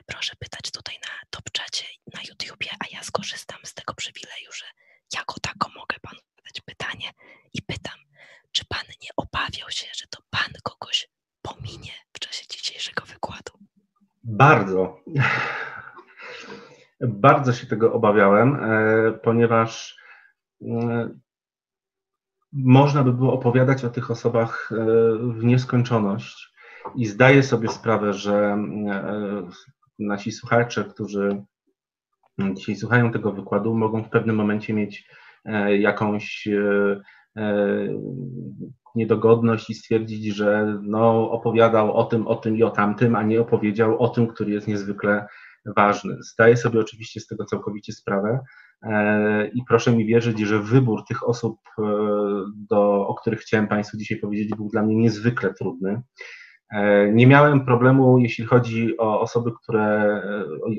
Proszę pytać tutaj na top czacie na YouTubie, a ja skorzystam z tego przywileju, że jako tako mogę panu zadać pytanie i pytam, czy pan nie obawiał się, że to pan kogoś pominie w czasie dzisiejszego wykładu? Bardzo. Bardzo się tego obawiałem, e, ponieważ e, można by było opowiadać o tych osobach e, w nieskończoność. I zdaję sobie sprawę, że nasi słuchacze, którzy dzisiaj słuchają tego wykładu, mogą w pewnym momencie mieć jakąś niedogodność i stwierdzić, że no, opowiadał o tym, o tym i o tamtym, a nie opowiedział o tym, który jest niezwykle ważny. Zdaję sobie oczywiście z tego całkowicie sprawę, E, I proszę mi wierzyć, że wybór tych osób, e, do, o których chciałem Państwu dzisiaj powiedzieć, był dla mnie niezwykle trudny. E, nie miałem problemu, jeśli chodzi o osoby, które,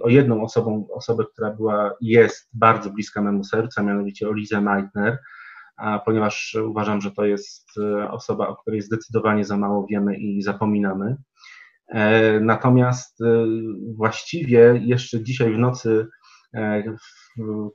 o jedną osobą, osobę, która była, jest bardzo bliska memu sercu, mianowicie o Lizę Meitner, ponieważ uważam, że to jest osoba, o której zdecydowanie za mało wiemy i zapominamy. Natomiast właściwie jeszcze dzisiaj w nocy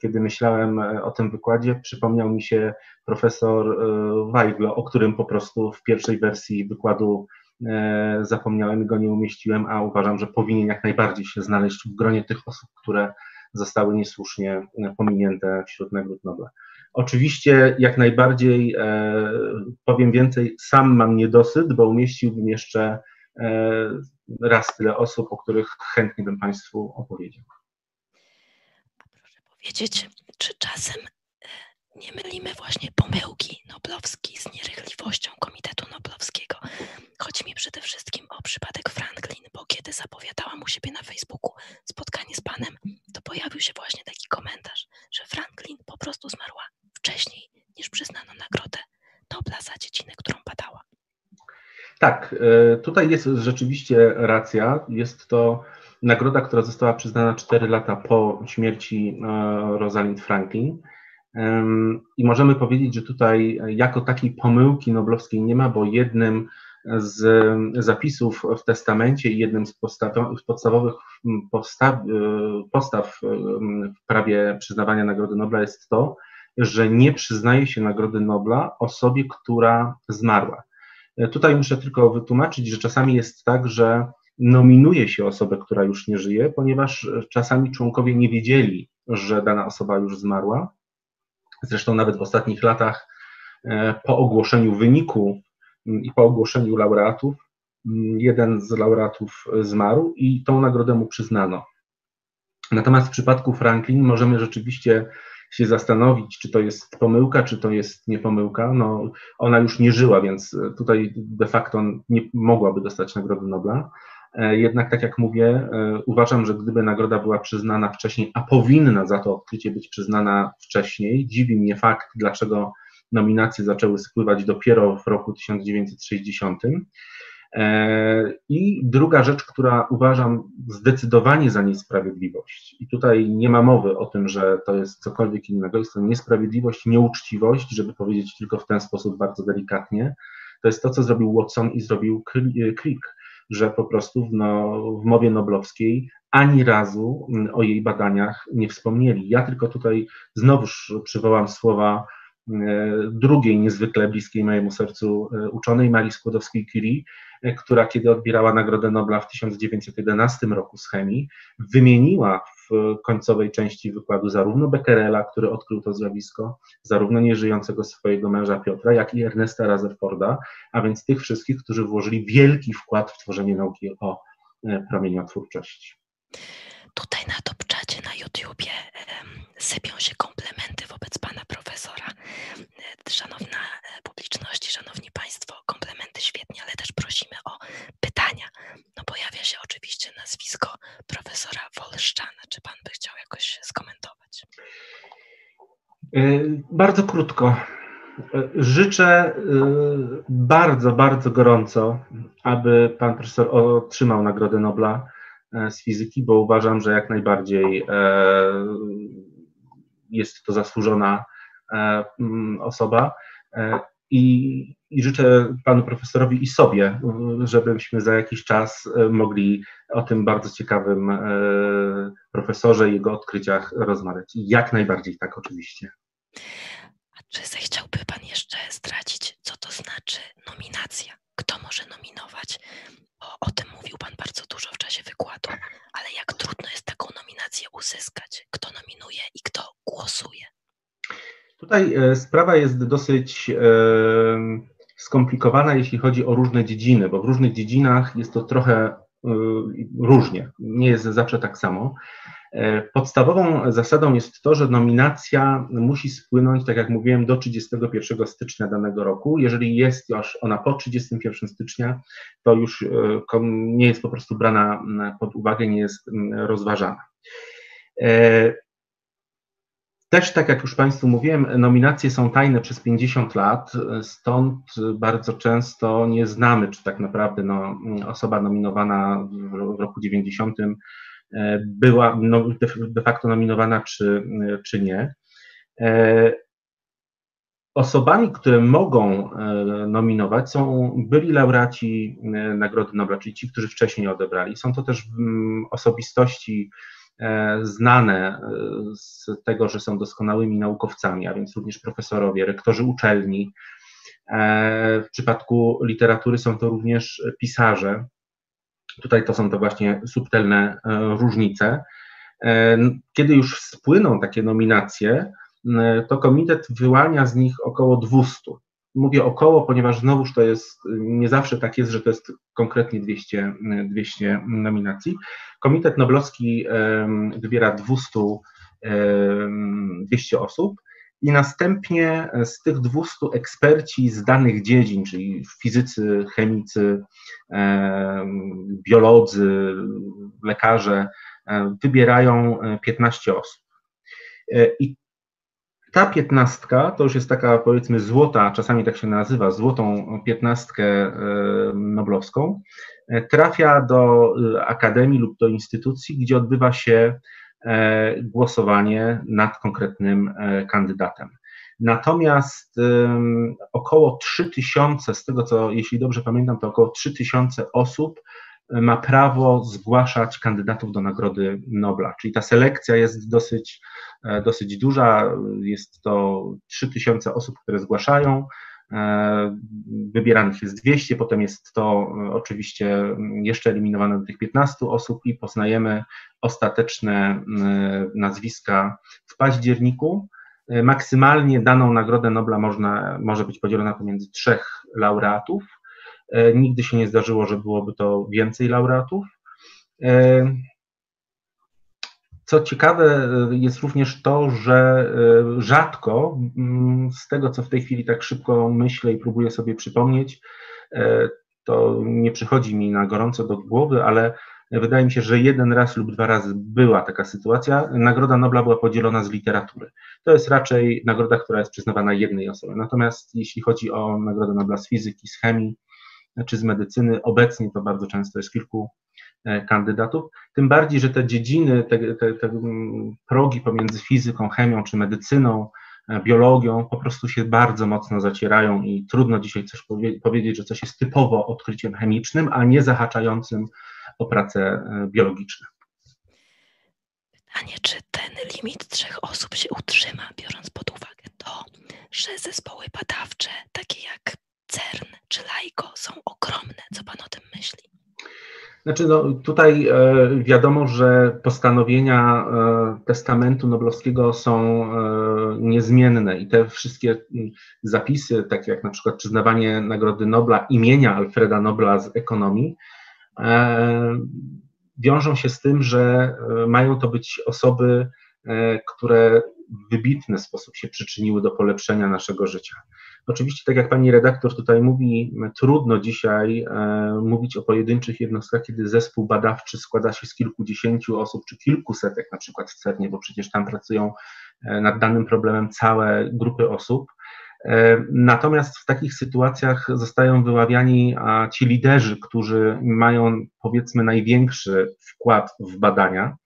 kiedy myślałem e, o tym wykładzie, przypomniał mi się profesor e, Weiglo, o którym po prostu w pierwszej wersji wykładu e, zapomniałem go nie umieściłem, a uważam, że powinien jak najbardziej się znaleźć w gronie tych osób, które zostały niesłusznie pominięte wśród nagród Nobla. Oczywiście jak najbardziej powiem więcej, sam mam niedosyt, bo umieściłbym jeszcze raz tyle osób, o których chętnie bym Państwu opowiedział wiedzieć, czy czasem e, nie mylimy właśnie pomyłki noblowskiej z nierychliwością Komitetu Noblowskiego. Chodzi mi przede wszystkim o przypadek Franklin, bo kiedy zapowiadałam u siebie na Facebooku spotkanie z panem, to pojawił się właśnie taki komentarz, że Franklin Tak, tutaj jest rzeczywiście racja. Jest to nagroda, która została przyznana 4 lata po śmierci Rosalind Franklin. I możemy powiedzieć, że tutaj jako takiej pomyłki noblowskiej nie ma, bo jednym z zapisów w testamencie i jednym z podstawowych postaw, postaw w prawie przyznawania Nagrody Nobla jest to, że nie przyznaje się Nagrody Nobla osobie, która zmarła. Tutaj muszę tylko wytłumaczyć, że czasami jest tak, że nominuje się osobę, która już nie żyje, ponieważ czasami członkowie nie wiedzieli, że dana osoba już zmarła. Zresztą nawet w ostatnich latach e, po ogłoszeniu wyniku i po ogłoszeniu laureatów, jeden z laureatów zmarł i tą nagrodę mu przyznano. Natomiast w przypadku Franklin możemy rzeczywiście się zastanowić, czy to jest pomyłka, czy to jest nie pomyłka. No, ona już nie żyła, więc tutaj de facto nie mogłaby dostać Nagrody Nobla. E, jednak, tak jak mówię, e, uważam, że gdyby nagroda była przyznana wcześniej, a powinna za to odkrycie być przyznana wcześniej, dziwi mnie fakt, dlaczego nominacje zaczęły spływać dopiero w roku 1960. E, I druga rzecz, która uważam zdecydowanie za niesprawiedliwość, i tutaj nie ma mowy o tym, że to jest cokolwiek innego, jest to niesprawiedliwość, nieuczciwość, żeby powiedzieć tylko w ten sposób bardzo delikatnie, to jest to, co zrobił Watson i zrobił Crick że po prostu w, no, w mowie noblowskiej ani razu mm, o jej badaniach nie wspomnieli. Ja tylko tutaj znowuż przywołam słowa e, drugiej niezwykle bliskiej mojemu sercu e, uczonej Marii Skłodowskiej-Curie, e, która kiedy odbierała Nagrodę Nobla w 1911 roku z chemii, wymieniła w końcowej części wykładu zarówno Becquerela, który odkrył to zjawisko, zarówno nieżyjącego swojego męża Piotra, jak i Ernesta Rutherforda, a więc tych wszystkich, którzy włożyli wielki wkład w tworzenie nauki o e, promieniotwórczości. Tutaj na Topczacie na YouTubie sypią się komplementy wobec pana profesora. E, szanowna e, publiczności, szanowni państwo, komplementy świetnie, ale też prosimy o pytania. No pojawia się oczywiście nazwisko profesora Wolszczana. Czy pan by chciał jakoś skomentować? E, bardzo krótko. Życzę bardzo, bardzo gorąco, aby pan profesor otrzymał Nagrodę Nobla z fizyki, bo uważam, że jak najbardziej jest to zasłużona e, osoba. E, I, I, życzę panu profesorowi i sobie, żebyśmy za jakiś czas e, mogli o tym bardzo ciekawym profesorze i jego odkryciach rozmawiać. Jak najbardziej tak, oczywiście. A czy zechciałby pan jeszcze zdradzić, co to znaczy nominacja? Kto może nominować? O tym mówił pan bardzo dużo w czasie wykładu, ale jak trudno jest taką nominację uzyskać? Kto nominuje i kto głosuje? Tutaj e, sprawa jest dosyć e, skomplikowana, jeśli chodzi o różne dziedziny, bo w różnych dziedzinach jest to trochę e, różnie, nie jest zawsze tak samo. Podstawową zasadą jest to, że nominacja musi spłynąć, tak jak mówiłem, do 31 stycznia danego roku. Jeżeli jest już ona po 31 stycznia, to już nie jest po prostu brana pod uwagę, nie jest rozważana. Też, tak jak już Państwu mówiłem, nominacje są tajne przez 50 lat, stąd bardzo często nie znamy, czy tak naprawdę no, osoba nominowana w roku 90 e, była no, de facto nominowana, czy, czy nie. E, osobami, które mogą e, nominować, są byli laureaci Nagrody Nobla, czyli ci, którzy wcześniej odebrali. Są to też mm, osobistości znane e, z tego, że są doskonałymi naukowcami, a więc również profesorowie, rektorzy uczelni. E, w przypadku literatury są to również pisarze. Tutaj to są to właśnie subtelne różnice. Kiedy już spłyną takie nominacje, to komitet wyłania z nich około 200. Mówię około, ponieważ znowuż to jest, nie zawsze tak jest, że to jest konkretnie 200, 200 nominacji. Komitet Noblowski wybiera 200, 200 osób i następnie z tych 200 eksperci z danych dziedzin, czyli fizycy, chemicy, biolodzy, lekarze, wybierają 15 osób. I Ta piętnastka to już jest taka powiedzmy złota, czasami tak się nazywa, złotą piętnastkę e, noblowską, e, trafia do e, akademii lub do instytucji, gdzie odbywa się głosowanie nad konkretnym kandydatem. Natomiast około 3000, z tego co, jeśli dobrze pamiętam, to około 3000 osób ma prawo zgłaszać kandydatów do Nagrody Nobla. Czyli ta selekcja jest dosyć, e, dosyć duża. Jest to 3000 osób, które zgłaszają. E, wybieranych jest 200, potem jest to e, oczywiście jeszcze eliminowane do tych 15 osób i poznajemy ostateczne nazwiska w październiku. Maksymalnie daną Nagrodę Nobla można, może być podzielona pomiędzy trzech laureatów. E, nigdy się nie zdarzyło, że byłoby to więcej laureatów. E, co ciekawe e, jest również to, że rzadko, mm, z tego co w tej chwili tak szybko myślę i próbuję sobie przypomnieć, to nie przychodzi mi na gorąco do głowy, ale wydaje mi się, że jeden raz lub dwa razy była taka sytuacja. Nagroda Nobla była podzielona z literatury. To jest raczej nagroda, która jest przyznawana jednej osobie. Natomiast jeśli chodzi o Nagrodę Nobla z fizyki, z chemii, czy z medycyny. Obecnie to bardzo często jest kilku e, kandydatów. Tym bardziej, że te dziedziny, te, te, te mm, progi pomiędzy fizyką, chemią czy medycyną, e, biologią po prostu się bardzo mocno zacierają i trudno dzisiaj coś powie powiedzieć, że coś jest typowo odkryciem chemicznym, a nie zahaczającym o prace biologiczne. Pytanie, czy ten limit trzech osób się utrzyma, biorąc pod uwagę to, że zespoły badawcze, takie jak CERN czy LAIKO są ogromne. Co Pan o tym myśli? Znaczy, no, tutaj e, wiadomo, że postanowienia e, testamentu noblowskiego są e, niezmienne i te wszystkie zapisy, takie jak na przykład przyznawanie Nagrody Nobla imienia Alfreda Nobla z ekonomii, e, wiążą się z tym, że e, mają to być osoby, e, które w wybitny sposób się przyczyniły do polepszenia naszego życia. Oczywiście, tak jak pani redaktor tutaj mówi, trudno dzisiaj e, mówić o pojedynczych jednostkach, kiedy zespół badawczy składa się z kilkudziesięciu osób czy kilkusetek, na przykład w CERNie, bo przecież tam pracują e, nad danym problemem całe grupy osób. E, natomiast w takich sytuacjach zostają wyławiani ci liderzy, którzy mają powiedzmy największy wkład w badania.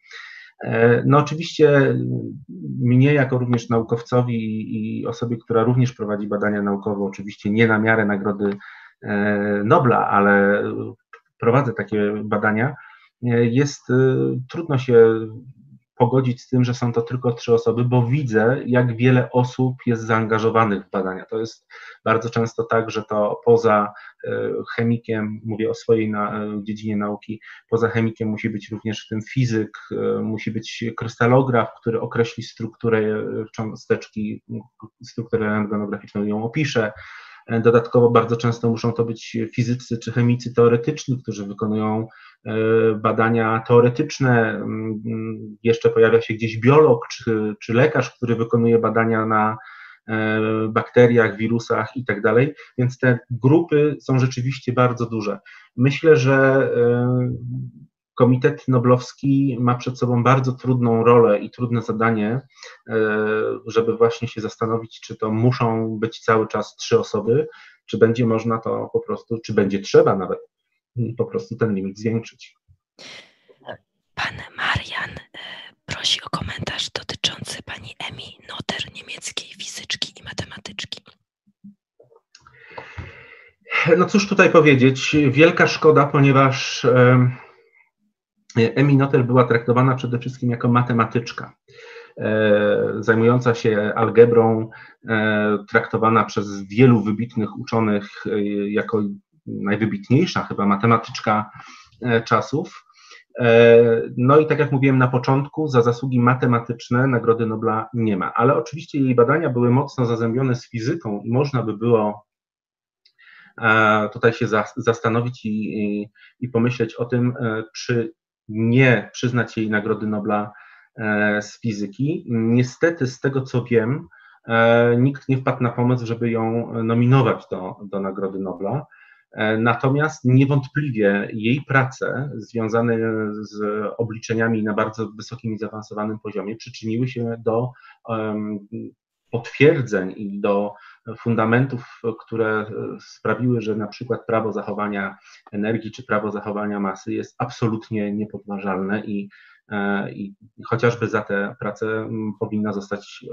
No oczywiście mnie jako również naukowcowi i osobie, która również prowadzi badania naukowe, oczywiście nie na miarę nagrody e, Nobla, ale prowadzę takie badania, e, jest trudno się pogodzić z tym, że są to tylko trzy osoby, bo widzę, jak wiele osób jest zaangażowanych w badania. To jest bardzo często tak, że to poza e, chemikiem, mówię o swojej na, e, dziedzinie nauki, poza chemikiem musi być również w tym fizyk, e, musi być krystalograf, który określi strukturę cząsteczki, strukturę rentgenograficzną ją opisze, Dodatkowo bardzo często muszą to być fizycy czy chemicy teoretyczni, którzy wykonują e, badania teoretyczne. Mm, jeszcze pojawia się gdzieś biolog czy, czy lekarz, który wykonuje badania na e, bakteriach, wirusach i tak dalej, więc te grupy są rzeczywiście bardzo duże. Myślę, że e, Komitet Noblowski ma przed sobą bardzo trudną rolę i trudne zadanie, e, żeby właśnie się zastanowić, czy to muszą być cały czas trzy osoby, czy będzie można to po prostu, czy będzie trzeba nawet po prostu ten limit zwiększyć. Pan Marian e, prosi o komentarz dotyczący pani Emi Noter, niemieckiej fizyczki i matematyczki. No cóż tutaj powiedzieć, wielka szkoda, ponieważ Emi Notel była traktowana przede wszystkim jako matematyczka, e, zajmująca się algebrą, e, traktowana przez wielu wybitnych uczonych e, jako najwybitniejsza chyba matematyczka czasów. No i tak jak mówiłem na początku, za zasługi matematyczne Nagrody Nobla nie ma, ale oczywiście jej badania były mocno zazębione z fizyką i można by było tutaj się zastanowić i, i pomyśleć o tym, czy nie przyznać jej Nagrody Nobla e, z fizyki. Niestety, z tego co wiem, e, nikt nie wpadł na pomysł, żeby ją nominować do, do Nagrody Nobla. E, natomiast niewątpliwie jej prace związane z obliczeniami na bardzo wysokim i zaawansowanym poziomie przyczyniły się do um, potwierdzeń i do fundamentów, które sprawiły, że na przykład prawo zachowania energii czy prawo zachowania masy jest absolutnie niepodważalne i E, i chociażby za tę pracę powinna zostać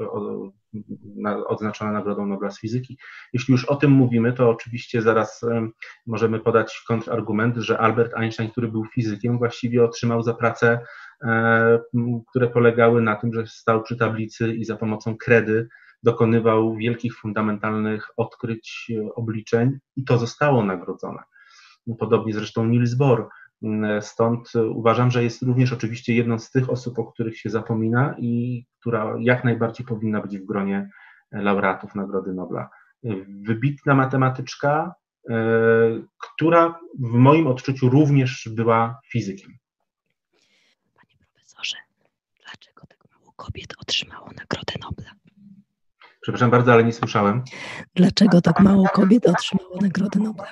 odznaczona Nagrodą Nobla z fizyki. Jeśli już o tym mówimy, to oczywiście zaraz możemy podać kontrargument, że Albert Einstein, który był fizykiem, właściwie otrzymał za pracę, e, które polegały na tym, że stał przy tablicy i za pomocą kredy dokonywał wielkich, fundamentalnych odkryć, obliczeń i to zostało nagrodzone. Podobnie zresztą Niels Bohr Stąd uważam, że jest również oczywiście jedną z tych osób, o których się zapomina i która jak najbardziej powinna być w gronie laureatów Nagrody Nobla. Wybitna matematyczka, e, która w moim odczuciu również była fizykiem. Panie profesorze, dlaczego tak mało kobiet otrzymało Nagrodę Nobla? Przepraszam bardzo, ale nie słyszałem. Dlaczego tak mało kobiet otrzymało Nagrodę Nobla?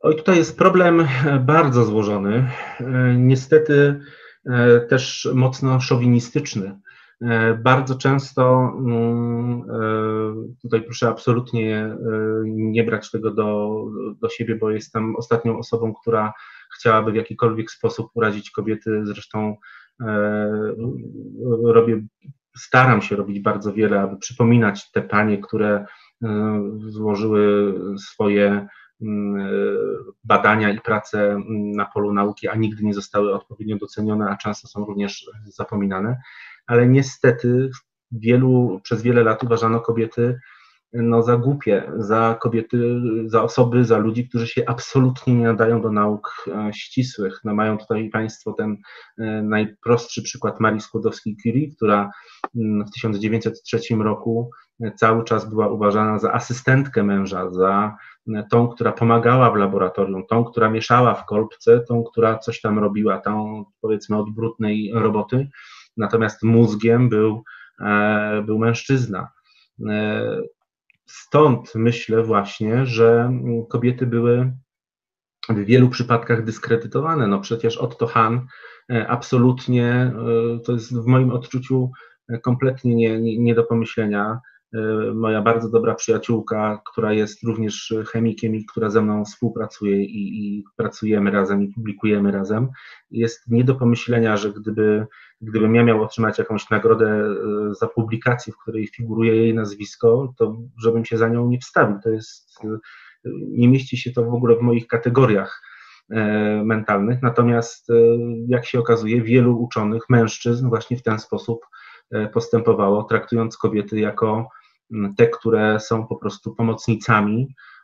Oj, tutaj jest problem e, bardzo złożony, e, niestety e, też mocno szowinistyczny. Bardzo często, mm, tutaj proszę absolutnie nie brać tego do, do siebie, bo jestem ostatnią osobą, która chciałaby w jakikolwiek sposób urazić kobiety. Zresztą robię, staram się robić bardzo wiele, aby przypominać te panie, które złożyły swoje Mm, e, badania i prace mm, na polu nauki, a nigdy nie zostały odpowiednio docenione, a często są również zapominane. Ale niestety wielu, przez wiele lat uważano kobiety no, za głupie, za kobiety, za osoby, za ludzi, którzy się absolutnie nie nadają do nauk e, ścisłych. No, mają tutaj Państwo ten e, najprostszy przykład Marii Skłodowskiej-Curie, która mm, w 1903 roku cały czas była uważana za asystentkę męża, za tą, która pomagała w laboratorium, tą, która mieszała w kolbce, tą, która coś tam robiła, tą powiedzmy od brudnej roboty, natomiast mózgiem był, e, był mężczyzna. E, stąd myślę właśnie, że kobiety były w wielu przypadkach dyskredytowane. No przecież Otto Hahn e, absolutnie, to jest w moim odczuciu kompletnie nie, nie, nie do pomyślenia. E, moja bardzo dobra przyjaciółka, która jest również chemikiem i która ze mną współpracuje i, i, pracujemy razem i publikujemy razem, jest nie do pomyślenia, że gdyby, gdybym ja miał otrzymać jakąś nagrodę e, za publikację, w której figuruje jej nazwisko, to żebym się za nią nie wstawił. To jest, e, nie mieści się to w ogóle w moich kategoriach mentalnych. Natomiast, jak się okazuje, wielu uczonych, mężczyzn właśnie w ten sposób postępowało, traktując kobiety jako te, które są po prostu pomocnicami, e,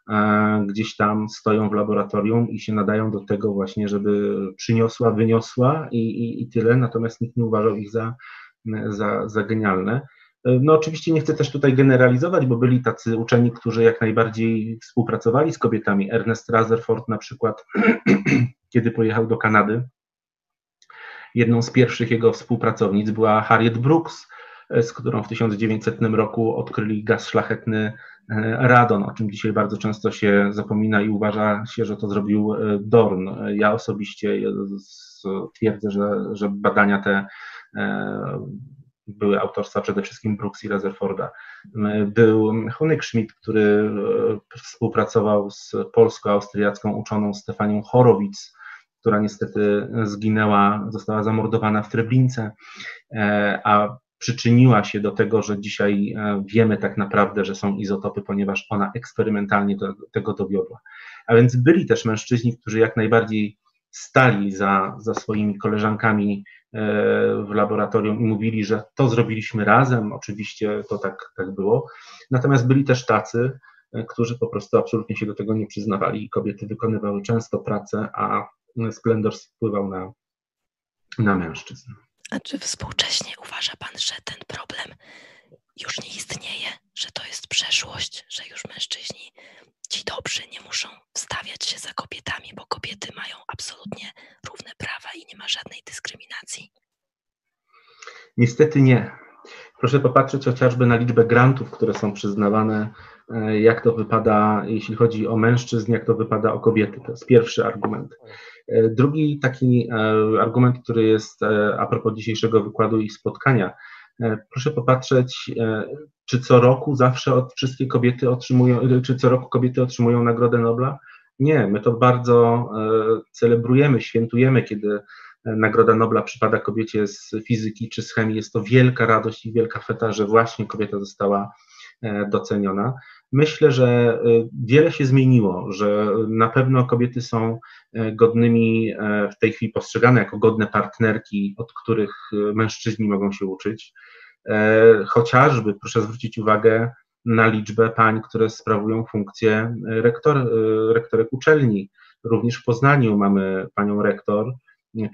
gdzieś tam stoją w laboratorium i się nadają do tego właśnie, żeby przyniosła, wyniosła i, i, i tyle, natomiast nikt nie uważał ich za, za, za genialne. E, no oczywiście nie chcę też tutaj generalizować, bo byli tacy uczeni, którzy jak najbardziej współpracowali z kobietami. Ernest Rutherford na przykład, kiedy pojechał do Kanady, jedną z pierwszych jego współpracownic była Harriet Brooks, E, z którą w 1900 roku odkryli gaz szlachetny e, radon, o czym dzisiaj bardzo często się zapomina i uważa się, że to zrobił e, Dorn. Ja osobiście twierdzę, że, że badania te były autorstwa przede wszystkim Brooks i Rutherforda. Był Honig Schmidt, który współpracował z polsko-austriacką uczoną Stefanią Chorowic, która niestety zginęła, została zamordowana w Treblince, a przyczyniła się do tego, że dzisiaj e, wiemy tak naprawdę, że są izotopy, ponieważ ona eksperymentalnie do tego dowiodła. A więc byli też mężczyźni, którzy jak najbardziej stali za, za swoimi koleżankami e, w laboratorium i mówili, że to zrobiliśmy razem. Oczywiście to tak, tak było. Natomiast byli też tacy, e, którzy po prostu absolutnie się do tego nie przyznawali i kobiety wykonywały często pracę, a splendor wpływał na, na mężczyzn. A czy współcześnie uważa Pan, że ten problem już nie istnieje, że to jest przeszłość, że już mężczyźni, ci dobrzy, nie muszą wstawiać się za kobietami, bo kobiety mają absolutnie równe prawa i nie ma żadnej dyskryminacji? Niestety nie. Proszę popatrzeć chociażby na liczbę grantów, które są przyznawane, e, jak to wypada, jeśli chodzi o mężczyzn, jak to wypada o kobiety. To jest pierwszy argument. E, drugi taki e, argument, który jest a propos dzisiejszego wykładu i spotkania. Proszę popatrzeć, Czy co roku zawsze od wszystkie kobiety otrzymują, czy co roku kobiety otrzymują Nagrodę Nobla? Nie, my to bardzo celebrujemy, świętujemy, kiedy Nagroda Nobla przypada kobiecie z fizyki czy z chemii. Jest to wielka radość i wielka feta, że właśnie kobieta została doceniona. Myślę, że e, wiele się zmieniło, że na pewno kobiety są e, godnymi e, w tej chwili postrzegane jako godne partnerki, od których mężczyźni mogą się uczyć. Chociażby proszę zwrócić uwagę na liczbę pań, które sprawują funkcję rektor, rektorek uczelni. Również w Poznaniu mamy panią rektor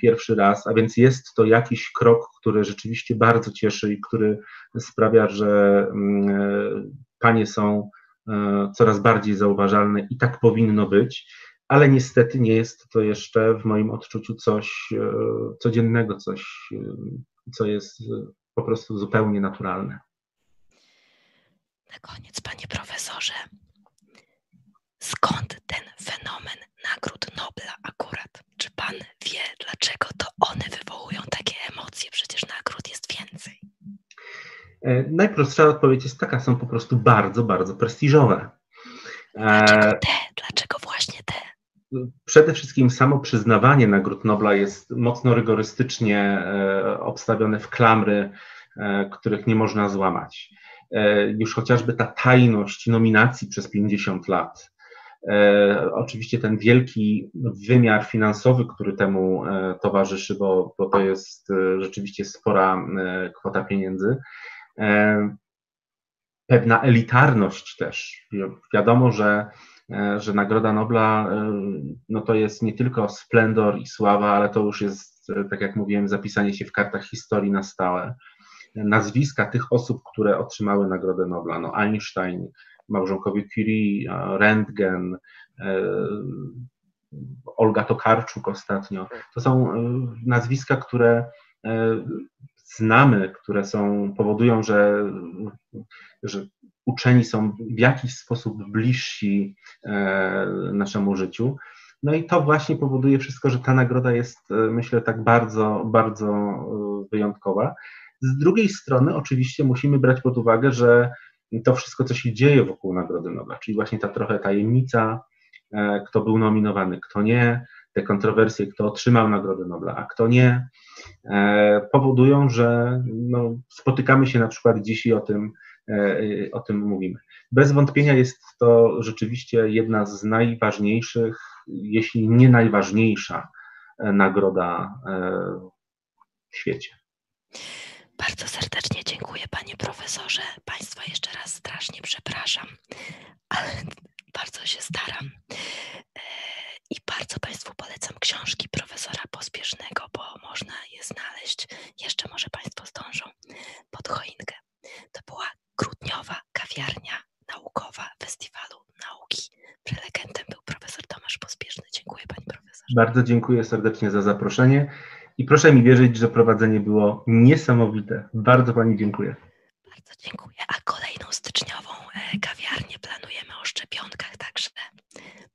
pierwszy raz, a więc jest to jakiś krok, który rzeczywiście bardzo cieszy i który sprawia, że mm, panie są E, coraz bardziej zauważalne i tak powinno być, ale niestety nie jest to jeszcze w moim odczuciu coś e, codziennego, coś, e, co jest po prostu zupełnie naturalne. Na koniec, panie profesorze, skąd ten fenomen nagród Nobla? Czy pan wie, dlaczego to one wywołują takie emocje? Przecież nagród jest więcej. E, najprostsza odpowiedź jest taka, są po prostu bardzo, bardzo prestiżowe. Dlaczego te? Dlaczego właśnie te? Przede wszystkim samo przyznawanie nagród Nobla jest mocno rygorystycznie e, obstawione w klamry, e, których nie można złamać. Już chociażby ta tajność nominacji przez 50 lat, oczywiście ten wielki wymiar finansowy, który temu towarzyszy, bo, bo to jest rzeczywiście spora kwota pieniędzy, E, pewna elitarność też. Wiadomo, że, e, że Nagroda Nobla e, no to jest nie tylko splendor i sława, ale to już jest, tak jak mówiłem, zapisanie się w kartach historii na stałe. Nazwiska tych osób, które otrzymały Nagrodę Nobla, no Einstein, małżonkowie Curie, Rentgen, Olga Tokarczuk ostatnio, to są nazwiska, które znamy, które są, powodują, że, że uczeni są w jakiś sposób bliżsi e, naszemu życiu. No i to właśnie powoduje wszystko, że ta nagroda jest, e, myślę, tak bardzo, bardzo e, wyjątkowa. Z drugiej strony, oczywiście, musimy brać pod uwagę, że to wszystko, co się dzieje wokół Nagrody Nobla, czyli właśnie ta trochę tajemnica, kto był nominowany, kto nie, te kontrowersje, kto otrzymał Nagrodę Nobla, a kto nie, e, powodują, że no, spotykamy się na przykład dziś i o tym, e, o tym mówimy. Bez wątpienia jest to rzeczywiście jedna z najważniejszych, jeśli nie najważniejsza e, nagroda w świecie. Bardzo serdecznie dziękuję, panie profesorze. Państwa jeszcze raz strasznie przepraszam, ale bardzo się staram. I bardzo Państwu polecam książki profesora Pospiesznego, bo można je znaleźć. Jeszcze może Państwo zdążą pod choinkę. To była grudniowa kawiarnia naukowa Festiwalu Nauki. Prelegentem był profesor Tomasz Pospieszny. Dziękuję Pani Profesor. Bardzo dziękuję serdecznie za zaproszenie i proszę mi wierzyć, że prowadzenie było niesamowite. Bardzo Pani dziękuję. Bardzo dziękuję. A kolejną styczniową e, kawiarnię planujemy o szczepionkach, także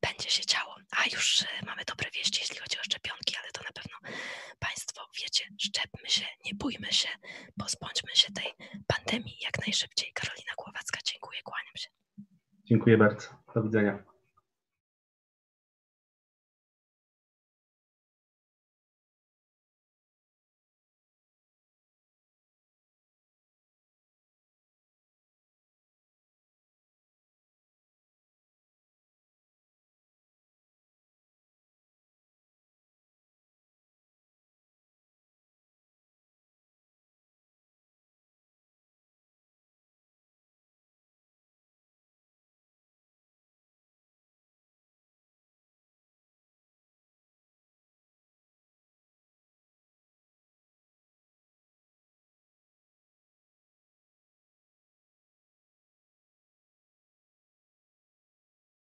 będzie się działo. A już e, mamy dobre wieści, jeśli chodzi o szczepionki, ale to na pewno Państwo wiecie, szczepmy się, nie bójmy się, pozbądźmy się tej pandemii jak najszybciej. Karolina Głowacka, dziękuję, kłaniam się. Dziękuję bardzo. Do widzenia.